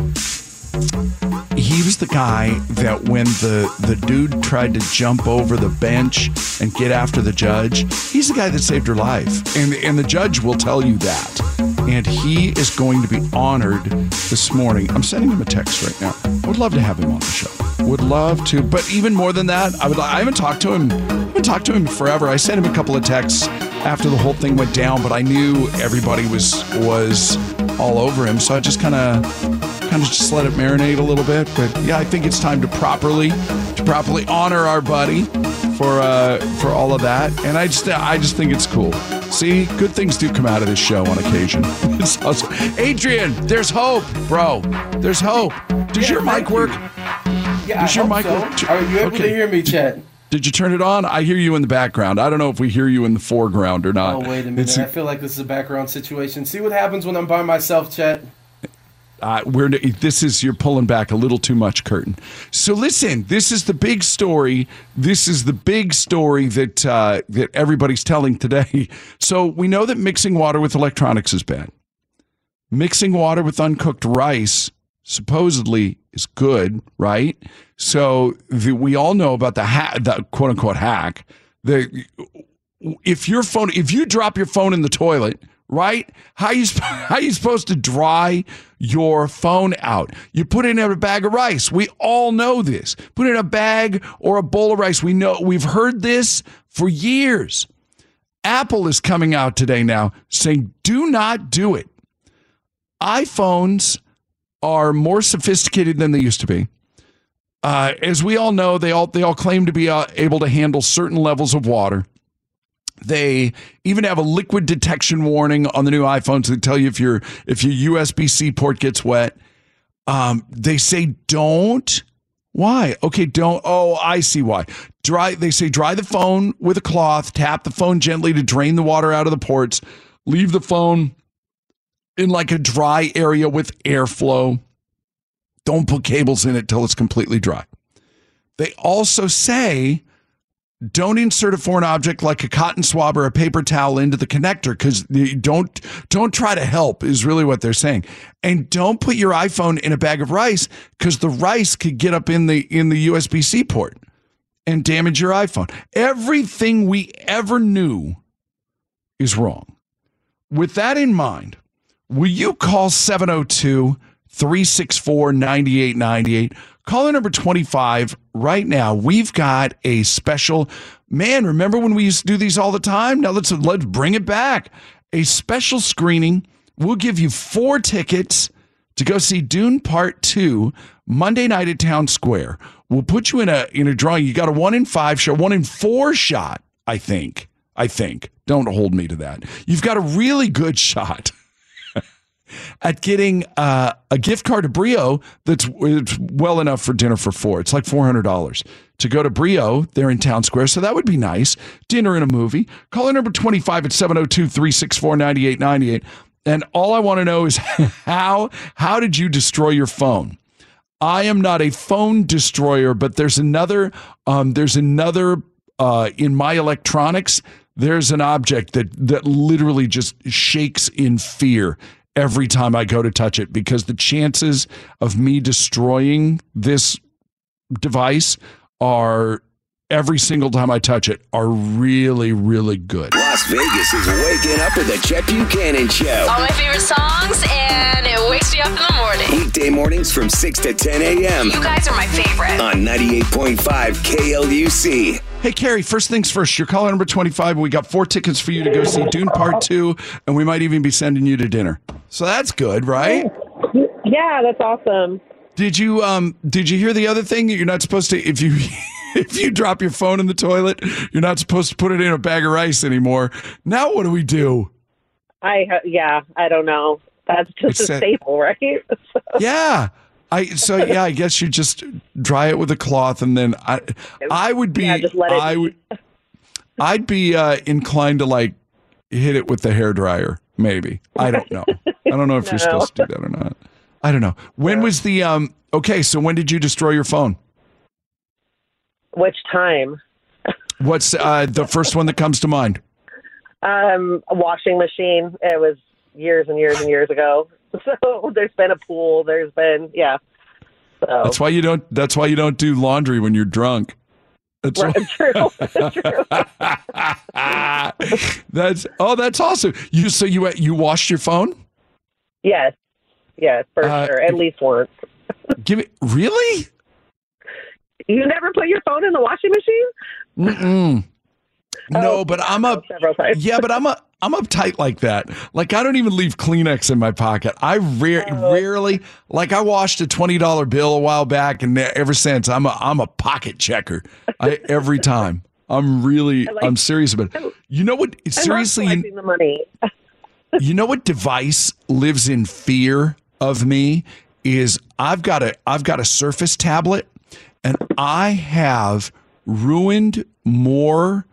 he was the guy that when the the dude tried to jump over the bench and get after the judge, he's the guy that saved her life. And and the judge will tell you that. And he is going to be honored this morning. I'm sending him a text right now. I would love to have him on the show. Would love to, but even more than that, I would. I haven't talked to him. I haven't talked to him forever. I sent him a couple of texts after the whole thing went down, but I knew everybody was was all over him, so I just kind of kind of just let it marinate a little bit. But yeah, I think it's time to properly to properly honor our buddy for uh for all of that. And I just I just think it's cool. See, good things do come out of this show on occasion. It's awesome. Adrian, there's hope, bro. There's hope. Does your mic work?
Yeah,
Does
I
your mic
so.
work?
Are you able to hear me, Chet?
Did you turn it on? I hear you in the background. I don't know if we hear you in the foreground or not.
Oh, wait a minute.
It's-
I feel like this is a background situation. See what happens when I'm by myself, Chet?
Uh, we're this is you're pulling back a little too much curtain. So listen, this is the big story. This is the big story that uh, that everybody's telling today. So we know that mixing water with electronics is bad. Mixing water with uncooked rice supposedly is good, right? So the, we all know about the ha- the quote unquote hack. The if your phone if you drop your phone in the toilet right? How you how you supposed to dry your phone out? You put it in a bag of rice. We all know this. Put it in a bag or a bowl of rice. We know we've heard this for years. Apple is coming out today now saying do not do it. iphones are more sophisticated than they used to be. Uh, as we all know they all they all claim to be uh, able to handle certain levels of water they even have a liquid detection warning on the new iPhones that tell you if your if your USB-C port gets wet. Um, they say don't. Why? Okay, don't. Oh, I see why. Dry. They say dry the phone with a cloth. Tap the phone gently to drain the water out of the ports. Leave the phone in like a dry area with airflow. Don't put cables in it till it's completely dry. They also say don't insert a foreign object like a cotton swab or a paper towel into the connector because don't don't try to help is really what they're saying. And don't put your iphone in a bag of rice because the rice could get up in the in the usb-c port and damage your iphone. Everything we ever knew is wrong. With that in mind will you call 702 364 9898 Caller number 25 right now. We've got a special man. Remember when we used to do these all the time? Now let's let's bring it back. A special screening. We'll give you four tickets to go see Dune Part 2 Monday night at Town Square. We'll put you in a in a drawing. You got a 1 in 5 shot, 1 in 4 shot, I think. I think. Don't hold me to that. You've got a really good shot at getting uh, a gift card to Brio that's well enough for dinner for four. It's like four hundred dollars to go to Brio. They're in Town Square, so that would be nice. Dinner and a movie. Call number twenty five at 702-364-9898. And all I want to know is how how did you destroy your phone? I am not a phone destroyer, but there's another um, there's another uh, in my electronics. There's an object that that literally just shakes in fear every time I go to touch it because the chances of me destroying this device are every single time I touch it are really, really good.
Las Vegas is waking up with the Chet Buchanan Show.
All my favorite songs, and it wakes me up in the morning.
Weekday mornings from 6 to 10 a.m.
You guys are my favorite.
On 98.5 KLUC.
Hey, Carrie, first things first. You're caller number 25. We got four tickets for you to go see Dune Part 2, and we might even be sending you to dinner. So that's good, right?
Yeah, that's awesome.
Did you um did you hear the other thing that you're not supposed to if you if you drop your phone in the toilet, you're not supposed to put it in a bag of rice anymore. Now what do we do?
I yeah, I don't know. That's just
It's
a staple, right? So-
Yeah. I so yeah, I guess you just dry it with a cloth and then I I would be
Yeah, just let it
I would I'd be uh inclined to like hit it with the hair dryer, maybe. I don't know. I don't know if you're supposed to do that or not. I don't know. When was the um okay, so when did you destroy your phone?
Which time?
What's uh the first one that comes to mind?
Um, a washing machine. It was years and years and years ago. So there's been a pool. There's been yeah. So
That's why you don't that's why you don't do laundry when you're drunk. That's
Right,
why-
true.
that's oh that's awesome. You so you you washed your phone?
yes, yes, for
Uh,
sure. At least once.
Give me really?
You never put your phone in the washing machine?
Mm-mm. Oh, no, but I'm
oh, up.
Yeah, but I'm a I'm uptight like that. Like I don't even leave Kleenex in my pocket. I rare, oh. rarely like I washed a twenty dollar bill a while back, and ever since I'm a I'm a pocket checker. I every time. I'm really
like-
I'm serious about it. You know what? Seriously,
I love
you,
the money.
you know what device lives in fear of me is I've got a I've got a Surface tablet and I have ruined more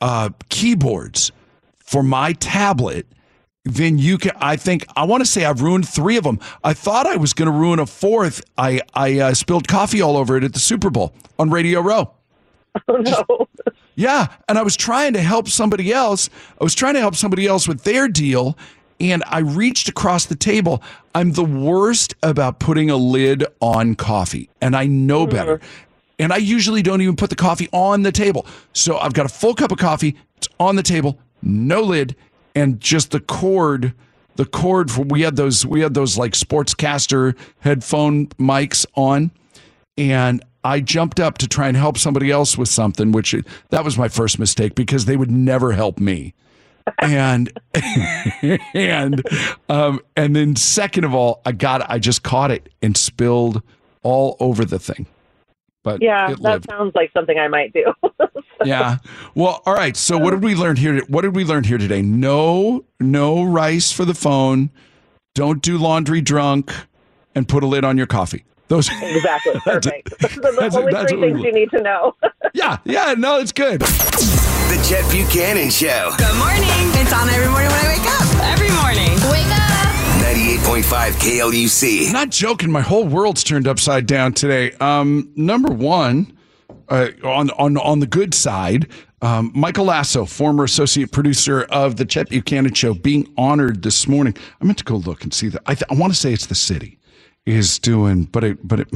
uh, keyboards for my tablet than you can. I think I want to say I've ruined three of them. I thought I was going to ruin a fourth. I I uh, spilled coffee all over it at the Super Bowl on Radio Row.
Oh no.
Yeah, and I was trying to help somebody else. I was trying to help somebody else with their deal, and I reached across the table. I'm the worst about putting a lid on coffee, and I know mm-hmm. better. And I usually don't even put the coffee on the table. So I've got a full cup of coffee. It's on the table, no lid, and just the cord. The cord for we had those we had those like sportscaster headphone mics on and I jumped up to try and help somebody else with something, which that was my first mistake because they would never help me. And and um, and then second of all, I got I just caught it and spilled all over the thing. But
Yeah, that
lived.
sounds like something I might do.
yeah. Well, all right. So what did we learn here? What did we learn here today? No, no rice for the phone. Don't do laundry drunk, and put a lid on your coffee. Those
exactly. Perfect. Those are the
That's-
only
that's
three things you need to know.
yeah, yeah. No, it's good.
The Chet Buchanan Show.
Good morning. It's on every morning when I wake up. Every morning. Wake up.
98.5 KLUC.
Not joking. My whole world's turned upside down today. Um, number one, uh, on on on the good side, um, Michael Lasso, former associate producer of the Chet Buchanan Show, being honored this morning. I meant to go look and see that. I, th- I want to say it's the city is doing, but it but it.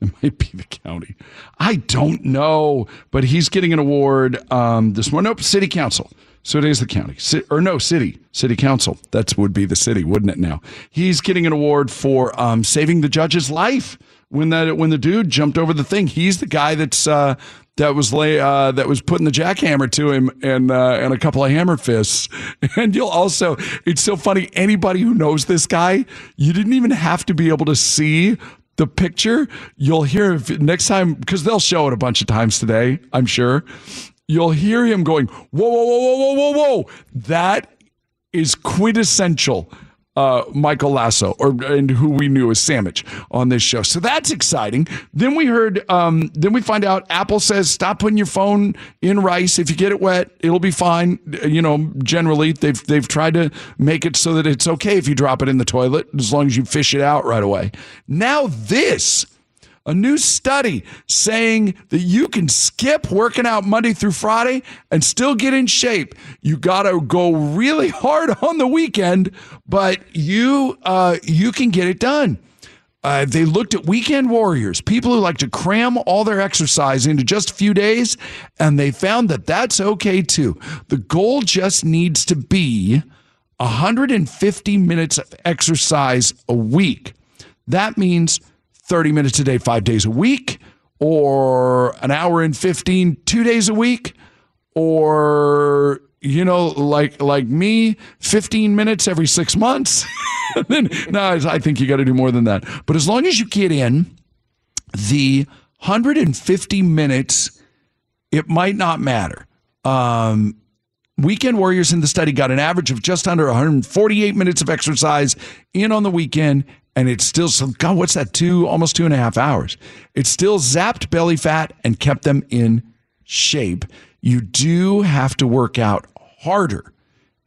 It might be the county. I don't know, but he's getting an award um, this morning. Nope, city council. So it is the county, Ci- or no, city, city council. That would be the city, wouldn't it? Now he's getting an award for um, saving the judge's life when that when the dude jumped over the thing. He's the guy that's uh, that was lay uh, that was putting the jackhammer to him and uh, and a couple of hammer fists. And you'll also, it's so funny. Anybody who knows this guy, you didn't even have to be able to see the picture, you'll hear next time because they'll show it a bunch of times today. I'm sure you'll hear him going, "Whoa, whoa, whoa, whoa, whoa, whoa, whoa!" That is quintessential. Uh, Michael Lasso, or and who we knew as Sandwich on this show. So that's exciting. Then we heard, um, then we find out Apple says stop putting your phone in rice. If you get it wet, it'll be fine. You know, generally they've they've tried to make it so that it's okay if you drop it in the toilet as long as you fish it out right away. Now this a new study saying that you can skip working out Monday through Friday and still get in shape. You got to go really hard on the weekend, but you uh, you can get it done. Uh, they looked at weekend warriors, people who like to cram all their exercise into just a few days, and they found that that's okay too. The goal just needs to be 150 minutes of exercise a week. that means 30 minutes a day, five days a week, or an hour and 15, two days a week, or you know, like like me, 15 minutes every six months. then no, I think you got to do more than that. But as long as you get in the 150 minutes, it might not matter. Um, weekend warriors in the study got an average of just under 148 minutes of exercise in on the weekend and it's still so god what's that two almost two and a half hours it still zapped belly fat and kept them in shape you do have to work out harder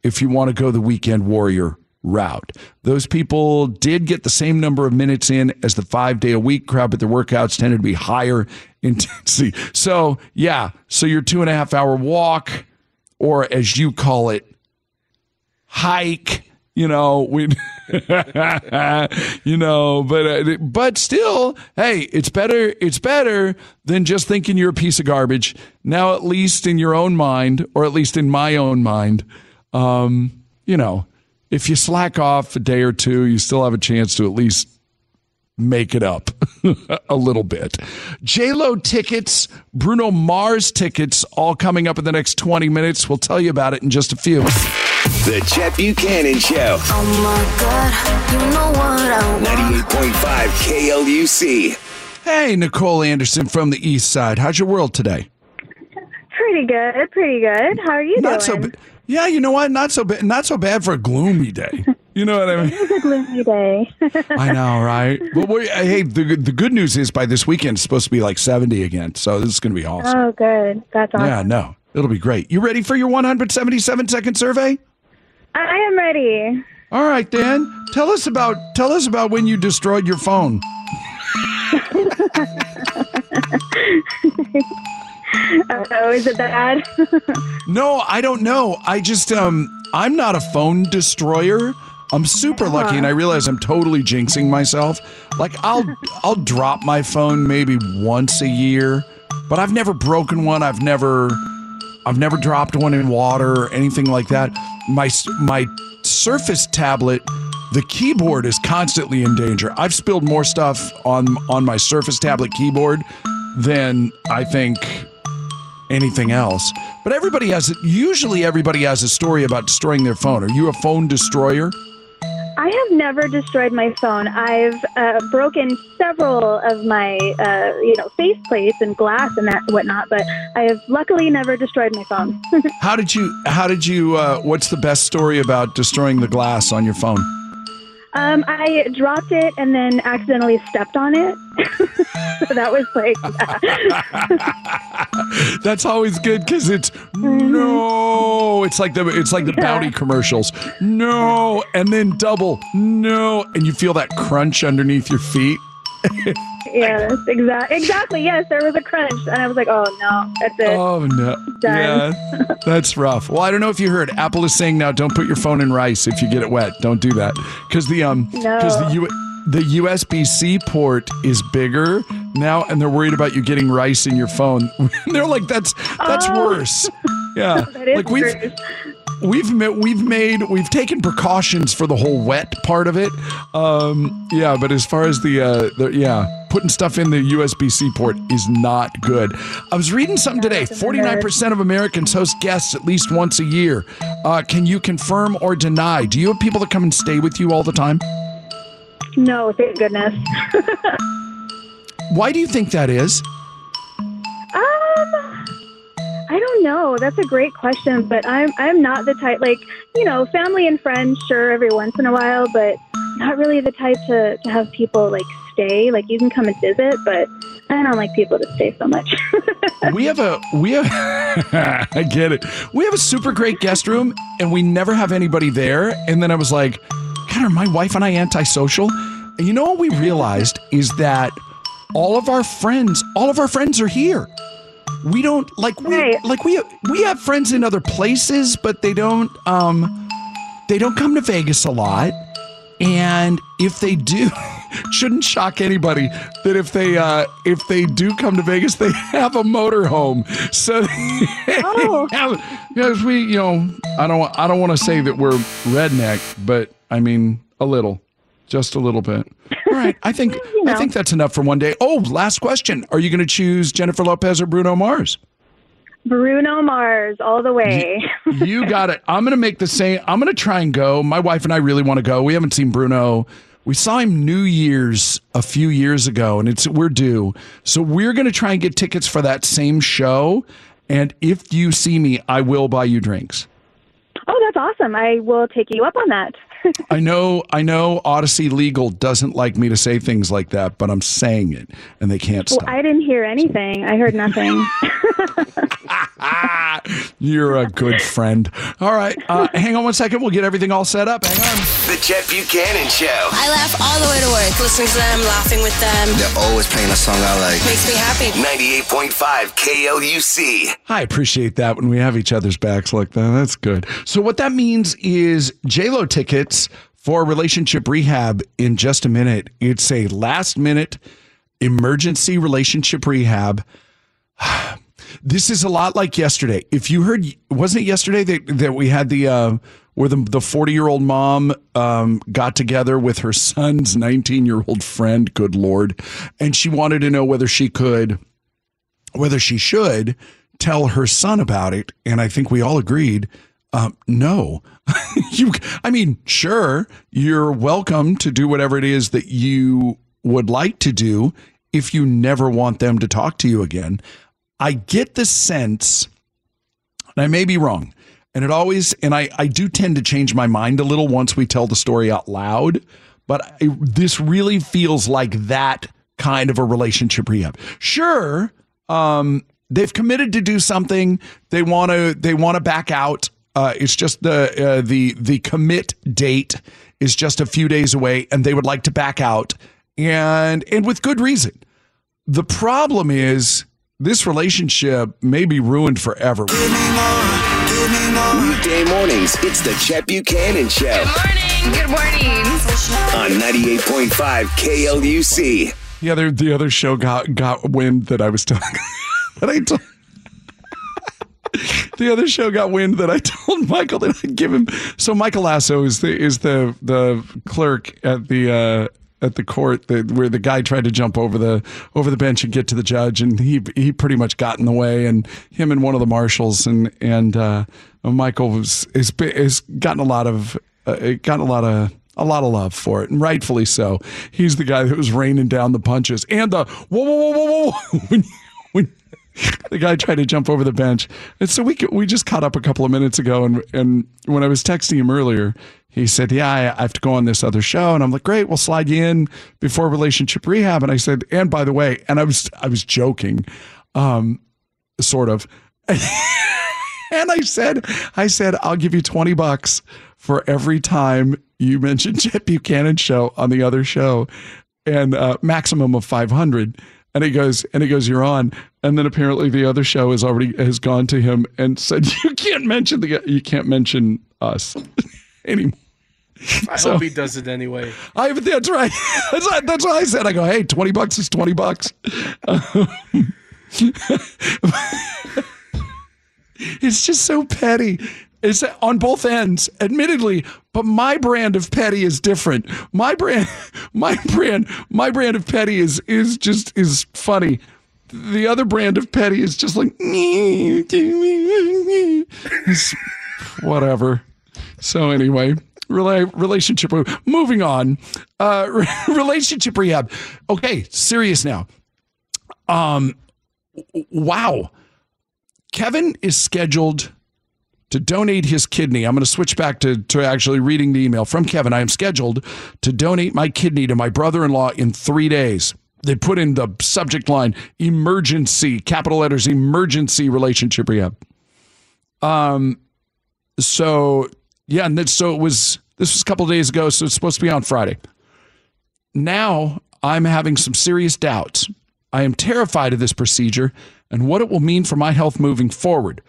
if you want to go the weekend warrior route. Those people did get the same number of minutes in as the five day a week crowd, but their workouts tended to be higher intensity. So, yeah, so your two and a half hour walk, or as you call it, hike, you know, we. you know, but uh, but still, hey, it's better. It's better than just thinking you're a piece of garbage. Now, at least in your own mind, or at least in my own mind, um, you know, if you slack off a day or two, you still have a chance to at least make it up a little bit. J Lo tickets, Bruno Mars tickets, all coming up in the next 20 minutes. We'll tell you about it in just a few.
The Chet Buchanan Show.
Oh my God, you know what I want.
98.5 KLUC.
Hey, Nicole Anderson from the East Side. How's your world today?
Pretty good, pretty good. How are you
Not so
doing?
ba- Yeah, you know what? Not so bad. Not so bad for a gloomy day. You know what I mean?
It was a gloomy day.
I know, right? But we hey, the good- the good news is by this weekend it's supposed to be like seventy again. So this is going to be awesome.
oh, good. That's awesome.
Yeah, no, it'll be great. You ready for your one hundred seventy-seven second survey?
I am ready.
All right, Dan. Tell us about tell us about when you destroyed your phone.
Oh, is it bad?
No, I don't know. I just um I'm not a phone destroyer. I'm super lucky and I realize I'm totally jinxing myself. Like I'll I'll drop my phone maybe once a year, but I've never broken one. I've never I've never dropped one in water or anything like that. My my Surface tablet, the keyboard is constantly in danger. I've spilled more stuff on on my Surface tablet keyboard than I think anything else. But everybody has usually everybody has a story about destroying their phone. Are you a phone destroyer?
I have never destroyed my phone. I've uh, broken several of my, uh, you know, face plates and glass and that whatnot, but I have luckily never destroyed my phone.
How did you how did you uh, what's the best story about destroying the glass on your phone?
um, I dropped it and then accidentally stepped on it. so that was like,
That's always good cuz it's no. It's like the it's like the bounty commercials. No, and then double. No, and you feel that crunch underneath your feet.
yes, exactly, exactly. Yes, there was a crunch, and I was like, oh no, that's it.
Oh no.
Done.
Yeah. That's rough. Well, I don't know if you heard Apple is saying now don't put your phone in rice if you get it wet. Don't do that. Cuz the um
No.
cuz the U- the USB-C port is bigger now and they're worried about you getting rice in your phone. they're like that's that's
Oh.
worse. Yeah. Like we've
gross.
we've ma- we've made we've taken precautions for the whole wet part of it. Um, yeah, but as far as the uh, the yeah, putting stuff in the USB C port is not good. I was reading something today. Forty nine percent of Americans host guests at least once a year. Uh, can you confirm or deny? Do you have people that come and stay with you all the time?
No, thank goodness.
Why do you think that is?
Um, I don't know. That's a great question, but I'm I'm not the type like you know family and friends. Sure, every once in a while, but not really the type to to have people like stay. Like you can come and visit, but I don't like people to stay so much.
we have a we have I get it. We have a super great guest room and we never have anybody there. And then I was like, God, are my wife and I antisocial? And you know what we realized is that all of our friends, all of our friends are here. We don't like we like we we have friends in other places, but they don't um they don't come to Vegas a lot. And if they do, shouldn't shock anybody that if they uh, if they do come to Vegas, they have a motorhome. So,
Oh.
yes, we you know I don't I don't want to say that we're redneck, but I mean a little. Just a little bit. All right. I think
You know.
I think that's enough for one day. Oh, last question. Are you going to choose Jennifer Lopez or Bruno Mars?
Bruno Mars all the way.
you got it. I'm going to make the same. I'm going to try and go. My wife and I really want to go. We haven't seen Bruno. We saw him New Year's a few years ago, and it's we're due. So we're going to try and get tickets for that same show. And if you see me, I will buy you drinks.
oh, that's awesome. I will take you up on that.
I know, I know. Audacy Legal doesn't like me to say things like that, but I'm saying it, and they can't
Well,
stop.
I didn't hear anything. I heard nothing.
You're a good friend. All right, uh, hang on one second. We'll get everything all set up. Hang on.
The Chet Buchanan Show.
I laugh all the way to work, listening to them, laughing with them.
They're always playing a song I like.
Makes me happy.
98.5 KLUC.
I appreciate that when we have each other's backs like that. That's good. So what that means is JLo tickets for relationship rehab in just a minute. It's a last minute emergency relationship rehab. This is a lot like yesterday. If you heard, wasn't it yesterday that, that we had the uh, where the the forty year old mom um, got together with her son's nineteen year old friend? Good lord, and she wanted to know whether she could whether she should tell her son about it. And I think we all agreed, um, no. you, I mean, sure, you're welcome to do whatever it is that you would like to do if you never want them to talk to you again. I get the sense, and I may be wrong, and it always, and I, I do tend to change my mind a little once we tell the story out loud, but I, this really feels like that kind of a relationship rehab. Sure, um, they've committed to do something. They want to. They want to back out. Uh, it's just the uh, the the commit date is just a few days away, and they would like to back out, and and with good reason. The problem is this relationship may be ruined forever.
Weekday mornings, it's the Chet Buchanan Show
Good morning. Good morning.
On 98.5 KLUC.
The other the other show got got wind that I was telling that I told the other show got wind that I told Michael that I'd give him. So Michael Lasso is the is the the clerk at the uh, at the court that where the guy tried to jump over the over the bench and get to the judge, and he he pretty much got in the way, and him and one of the marshals and and uh, Michael was is gotten a lot of uh, gotten a lot of a lot of love for it, and rightfully so. He's the guy that was raining down the punches and the whoa whoa whoa whoa whoa the guy tried to jump over the bench. And so we we just caught up a couple of minutes ago, and and when I was texting him earlier, he said, "Yeah, I, have to go on this other show," and I'm like, "Great, we'll slide you in before relationship rehab." And I said, "And by the way," and I was I was joking, um, sort of. And I said, I said, I'll give you 20 bucks for every time you mention Chet Buchanan show on the other show and uh, maximum of 500. And he goes, and he goes, you're on. And then apparently the other show has already has gone to him and said, you can't mention the, you can't mention us anymore.
I
So-
hope he does it anyway.
I, that's right. That's, what- that's what I said. I go, hey, 20 bucks is 20 bucks. Um, it's just so petty. It's on both ends, admittedly, but my brand of petty is different. My brand, my brand, my brand of petty is is just is funny. The other brand of petty is just like whatever. So anyway, relationship. Moving on. Uh, relationship rehab. Okay, serious now. Um, wow. Kevin is scheduled to donate his kidney. I'm going to switch back to, to actually reading the email from Kevin. I am scheduled to donate my kidney to my brother in law in three days. They put in the subject line emergency, capital letters, emergency relationship rehab. Um, so yeah, and so it was, this was a couple days ago. So it's supposed to be on Friday. Now I'm having some serious doubts. I am terrified of this procedure and what it will mean for my health moving forward.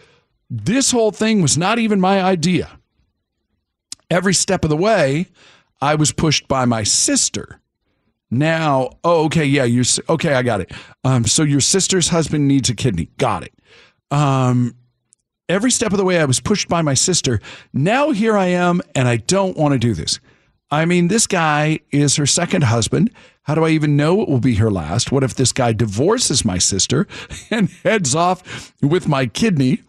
This whole thing was not even my idea. Every step of the way, I was pushed by my sister. Now, oh, okay, yeah, you okay, I got it. Um, so your sister's husband needs a kidney. Got it. Um, every step of the way, I was pushed by my sister. Now here I am, and I don't want to do this. I mean, this guy is her second husband. How do I even know it will be her last? What if this guy divorces my sister and heads off with my kidney?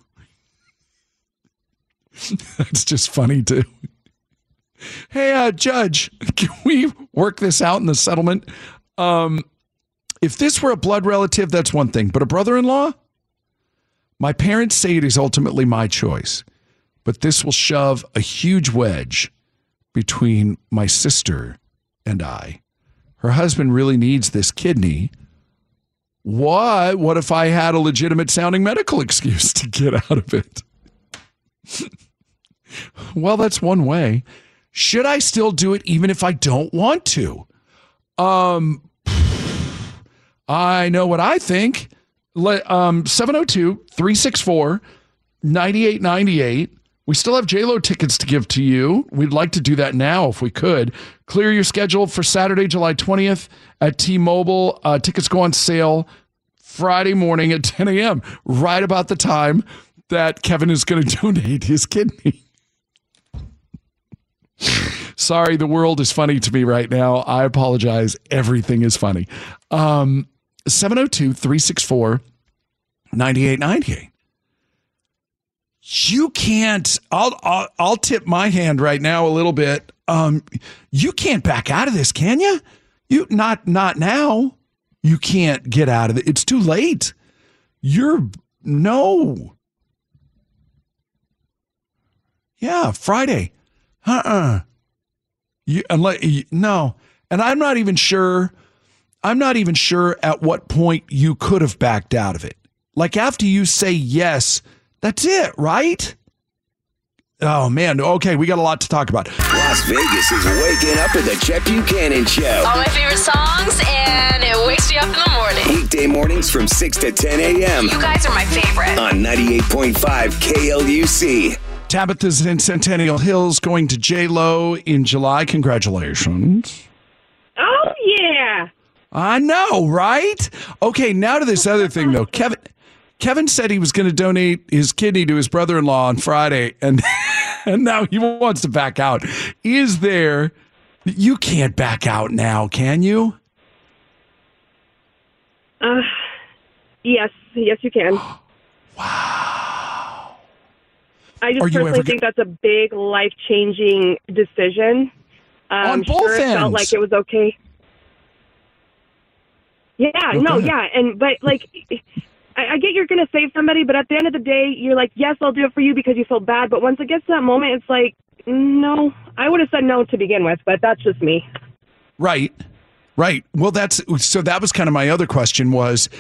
That's just funny, too. Hey, uh, Judge, can we work this out in the settlement? Um, if this were a blood relative, that's one thing, but a brother in law? My parents say it is ultimately my choice, but this will shove a huge wedge between my sister and I. Her husband really needs this kidney. What? What if I had a legitimate sounding medical excuse to get out of it? Well, that's one way. Should I still do it even if I don't want to? Um, I know what I think. Um, 702 364 9898. We still have JLo tickets to give to you. We'd like to do that now if we could. Clear your schedule for Saturday, July 20th at T Mobile. Uh, tickets go on sale Friday morning at 10 a.m., right about the time that Kevin is going to donate his kidney. Sorry, the world is funny to me right now. I apologize. Everything is funny. Um, 702 364 9898. You can't, I'll, I'll, I'll tip my hand right now a little bit. Um, you can't back out of this, can you? You not not now. You can't get out of it. It's too late. You're no. Yeah, Friday. Uh-uh. You unless you, no. And I'm not even sure I'm not even sure at what point you could have backed out of it. Like after you say yes, that's it, right? Oh man, okay, we got a lot to talk about.
Las Vegas is waking up with the Chet Buchanan Show.
All my favorite songs, and it wakes me up in the morning.
Weekday mornings from 6 to 10 a.m.
You guys are my favorite.
On 98.5 KLUC.
Tabitha's in Centennial Hills going to J Lo in July. Congratulations.
Oh yeah.
I know, right? Okay, now to this other thing though. Kevin Kevin said he was going to donate his kidney to his brother-in-law on Friday and and now he wants to back out. Is there you can't back out now, can you?
Uh yes, yes you can.
wow.
I just personally think that's a big life changing decision. Um,
On both
sure it felt like it was okay. Yeah, no, yeah, and but like, I, I get you're gonna save somebody, but at the end of the day, you're like, yes, I'll do it for you because you feel bad. But once it gets to that moment, it's like, no, I would have said no to begin with, but that's just me.
Right. Right. Well, that's so that was kind of my other question was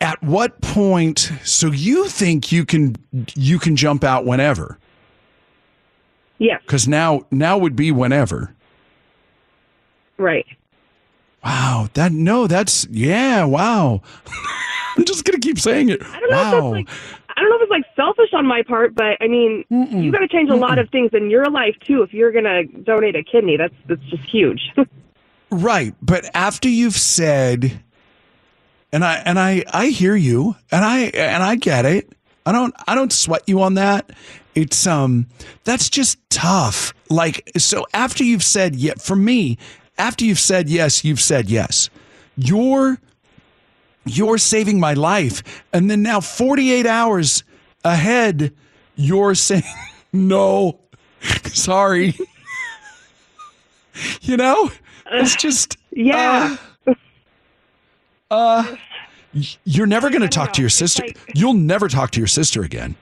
at what point so you think you can you can jump out whenever?
Yeah.
Cuz now now would be whenever.
Right.
Wow. That no, that's yeah, wow. I'm just going to keep saying it.
I don't know
wow.
if that's like I don't know if it's like selfish on my part, but I mean, you got to change a lot of things in your life too if you're gonna donate a kidney. That's that's just huge.
Right, but after you've said and I and I I hear you and I and I get it. I don't I don't sweat you on that. It's um that's just tough. Like so after you've said yeah for me, after you've said yes, you've said yes. You're you're saving my life and then now 48 hours ahead you're saying no. Sorry. you know? It's just
yeah.
Uh, uh you're never going to talk to your sister. You'll never talk to your sister again.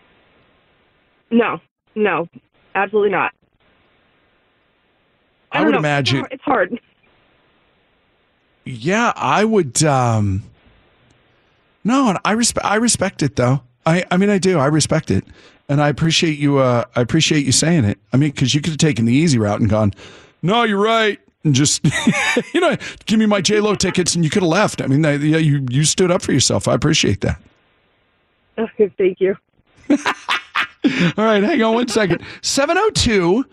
no, no, absolutely not.
I,
don't
would
know.
imagine.
it's hard.
Yeah, I would. um No, and I respect. I respect it though. I. I mean, I do. I respect it, and I appreciate you. uh I appreciate you saying it. I mean, because you could have taken the easy route and gone, "No, you're right," and just you know, give me my J Lo tickets, and you could have left. I mean, they, yeah, you you stood up for yourself. I appreciate that.
Okay, thank you.
All right, hang on one second. 702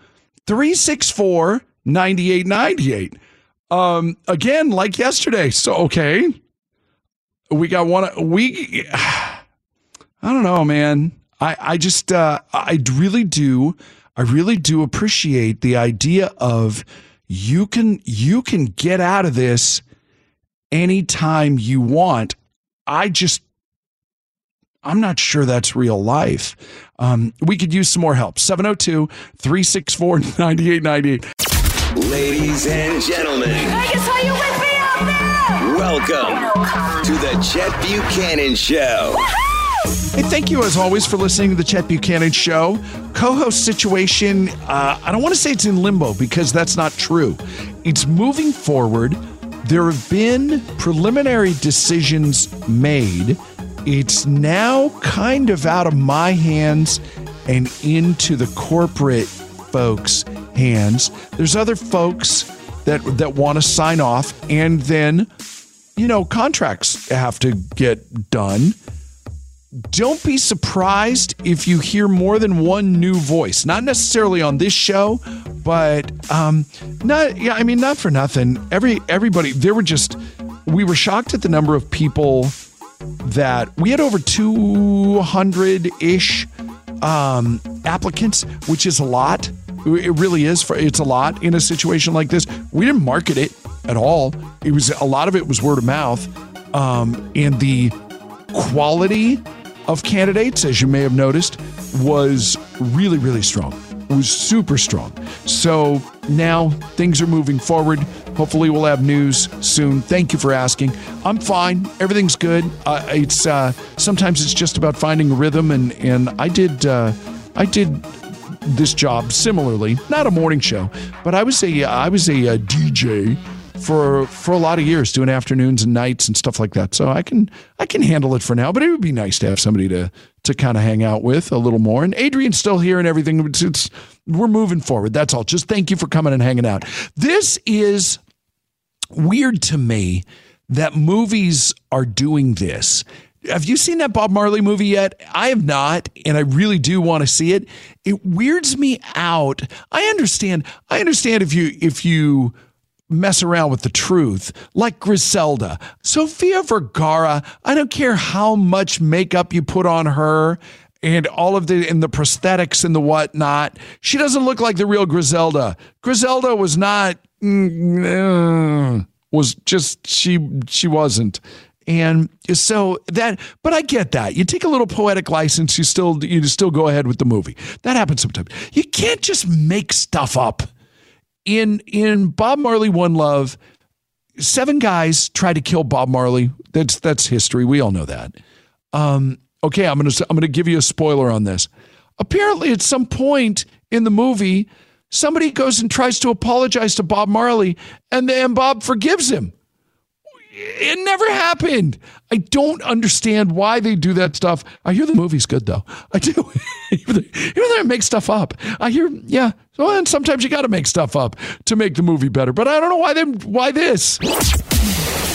364 9898. Um, again, like yesterday. So, okay. We got one. We, I don't know, man. I, I just, uh, I really do I really do appreciate the idea of you can you can get out of this anytime you want. I just I'm not sure that's real life. Um, we could use some more help. 702 364 9898.
Ladies and gentlemen.
Vegas, are you with me out there?
Welcome to the Chet Buchanan Show.
Hey, thank you as always for listening to the Chet Buchanan Show. Co host situation, uh, I don't want to say it's in limbo because that's not true. It's moving forward. There have been preliminary decisions made. It's now kind of out of my hands and into the corporate folks' hands. There's other folks that that want to sign off and then you know contracts have to get done don't be surprised if you hear more than one new voice. Not necessarily on this show but um not yeah i mean not for nothing. Every everybody there were just we were shocked at the number of people that we had over 200 ish um applicants which is a lot. It really is for it's a lot in a situation like this. We didn't market it at all. It was a lot of it was word of mouth um and the quality of candidates, as you may have noticed, was really, really strong. It was super strong. So now things are moving forward. Hopefully, we'll have news soon. Thank you for asking. I'm fine. Everything's good. Uh, it's uh, sometimes it's just about finding a rhythm, and and I did uh, I did this job similarly. Not a morning show, but I was a I was a, a DJ for for a lot of years doing afternoons and nights and stuff like that. So I can I can handle it for now, but it would be nice to have somebody to to kind of hang out with a little more. And Adrian's still here and everything. It's, it's we're moving forward. That's all. Just thank you for coming and hanging out. This is weird to me that movies are doing this. Have you seen that Bob Marley movie yet? I have not, and I really do want to see it. It weirds me out. I understand. I understand if you if you mess around with the truth, like Griselda. Sofia Vergara, I don't care how much makeup you put on her and all of the and the prosthetics and the whatnot. She doesn't look like the real Griselda. Griselda was not mm, was just she she wasn't. And so that, but I get that. You take a little poetic license, you still you still go ahead with the movie. That happens sometimes. You can't just make stuff up in in Bob Marley One Love, seven guys tried to kill Bob Marley. That's that's history. We all know that. Um, okay, I'm gonna I'm gonna give you a spoiler on this. Apparently, at some point in the movie, somebody goes and tries to apologize to Bob Marley, and then Bob forgives him. It never happened. I don't understand why they do that stuff. I hear the movie's good though. I do. even though they make stuff up. I hear, yeah. And sometimes you got to make stuff up to make the movie better. But I don't know why them. Why this?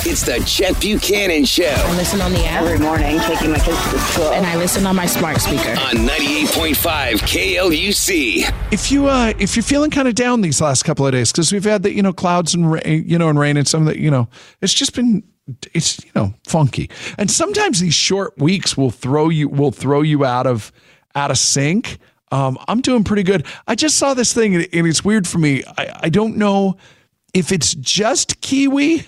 It's the Chet Buchanan Show.
I listen on the app
every morning, taking my kids to school,
and I listen on my smart speaker
on 98.5 KLUC.
If you uh, if you're feeling kind of down these last couple of days, because we've had the you know clouds and rain, you know and rain and some of the you know it's just been it's you know funky, and sometimes these short weeks will throw you will throw you out of out of sync. Um, I'm doing pretty good. I just saw this thing and it's weird for me. I, I don't know if it's just kiwi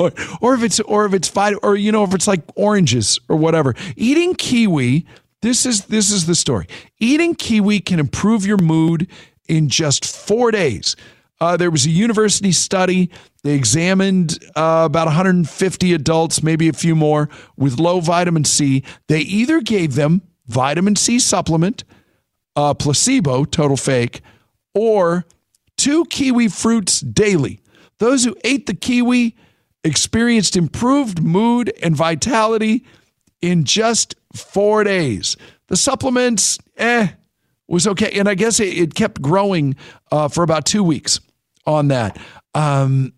or, or if it's or if it's five or you know if it's like oranges or whatever. Eating kiwi, this is this is the story. Eating kiwi can improve your mood in just four days. Uh, there was a university study. They examined uh, about 150 adults, maybe a few more, with low vitamin C. They either gave them vitamin C supplement, uh, placebo, total fake, or two kiwi fruits daily. Those who ate the kiwi experienced improved mood and vitality in just four days. The supplements, eh, was okay. And I guess it, it kept growing uh, for about two weeks on that. Um,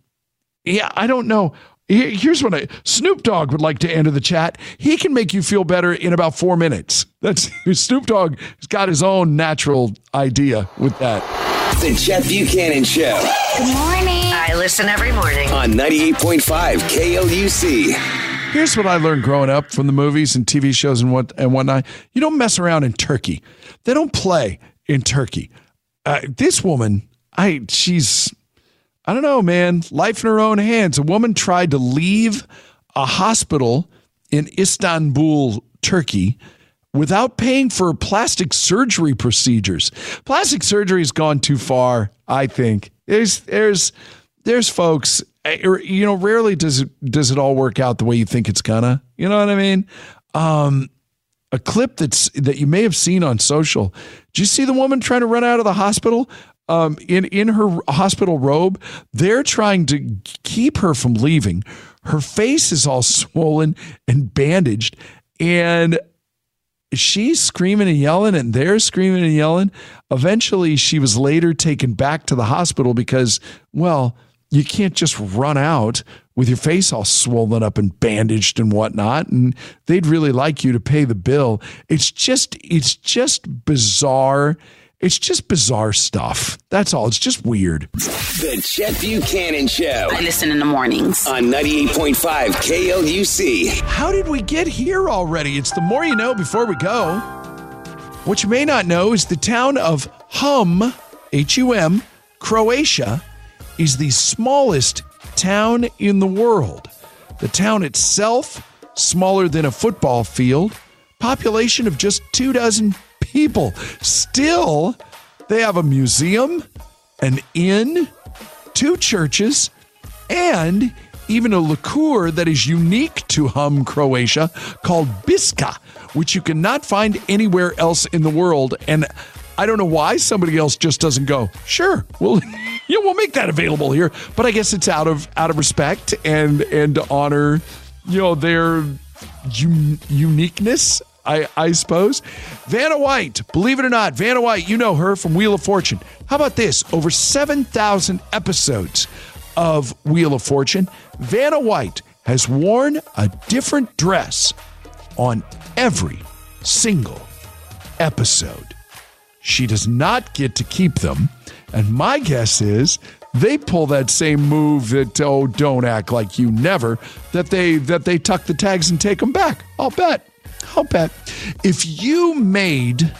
yeah, I don't know. Here's what I Snoop Dogg would like to enter the chat. He can make you feel better in about four minutes. That's Snoop Dogg has got his own natural idea with that.
The Chet Buchanan Show.
Good morning.
I listen every morning
on 98.5 KLUC.
Here's what I learned growing up from the movies and TV shows and what and whatnot. You don't mess around in Turkey. They don't play in Turkey. Uh, this woman, I she's I don't know, man. Life in her own hands. A woman tried to leave a hospital in Istanbul, Turkey, without paying for plastic surgery procedures. Plastic surgery has gone too far, I think. There's there's there's folks eh, you know rarely does it does it all work out the way you think it's gonna. You know what I mean? Um a clip that's that you may have seen on social. Did you see the woman trying to run out of the hospital? Um, in in her hospital robe, they're trying to keep her from leaving. Her face is all swollen and bandaged, and she's screaming and yelling, and they're screaming and yelling. Eventually, she was later taken back to the hospital because, well, you can't just run out with your face all swollen up and bandaged and whatnot and they'd really like you to pay the bill it's just it's just bizarre it's just bizarre stuff. That's all. It's just weird.
The Chet Buchanan Show.
I listen in the mornings.
On 98.5 KLUC.
How did we get here already? It's the more you know before we go. What you may not know is the town of Hum, H U M, Croatia, is the smallest town in the world. The town itself, smaller than a football field, population of just two dozen people. Still, they have a museum, an inn, two churches, and even a liqueur that is unique to Hum, Croatia called Biska, which you cannot find anywhere else in the world. And I don't know why somebody else just doesn't go, sure, we'll. Yeah, we'll make that available here, but I guess it's out of out of respect and and to honor, you know, their un- uniqueness I, I suppose. Vanna White, believe it or not, Vanna White, you know her from Wheel of Fortune. How about this? Over 7,000 episodes of Wheel of Fortune. Vanna White has worn a different dress on every single episode. She does not get to keep them. And my guess is they pull that same move that oh don't act like you never that they that they tuck the tags and take them back. I'll bet. I'll bet. If you made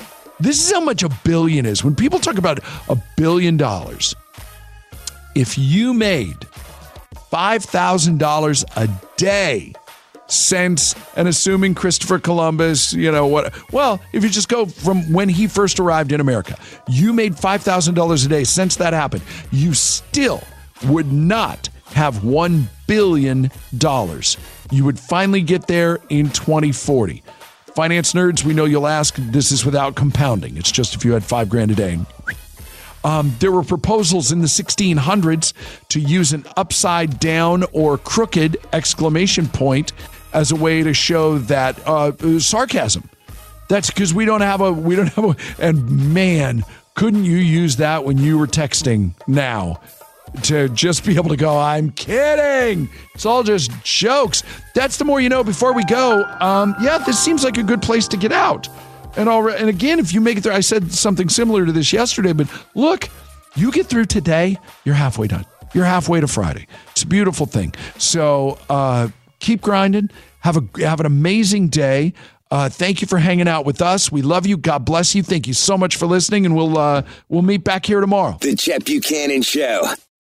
this is how much a billion is. When people talk about a billion dollars, if you made $5,000 a day since and assuming Christopher Columbus, you know what? Well, if you just go from when he first arrived in America, you made $5,000 a day since that happened, you still would not have $1 billion. You would finally get there in 2040. Finance nerds, we know you'll ask, this is without compounding. It's just if you had five grand a day. Um, there were proposals in the 1600s to use an upside down or crooked exclamation point as a way to show that uh, sarcasm. That's because we don't have a we don't have a and man, couldn't you use that when you were texting now? To just be able to go, I'm kidding. It's all just jokes. That's the more you know before we go. Um, yeah, this seems like a good place to get out. And all, and again, if you make it through, I said something similar to this yesterday, but look, you get through today, you're halfway done. You're halfway to Friday. It's a beautiful thing. So uh, keep grinding. Have a have an amazing day. Uh, thank you for hanging out with us. We love you. God bless you. Thank you so much for listening, and we'll uh, we'll meet back here tomorrow.
The Chet Buchanan Show.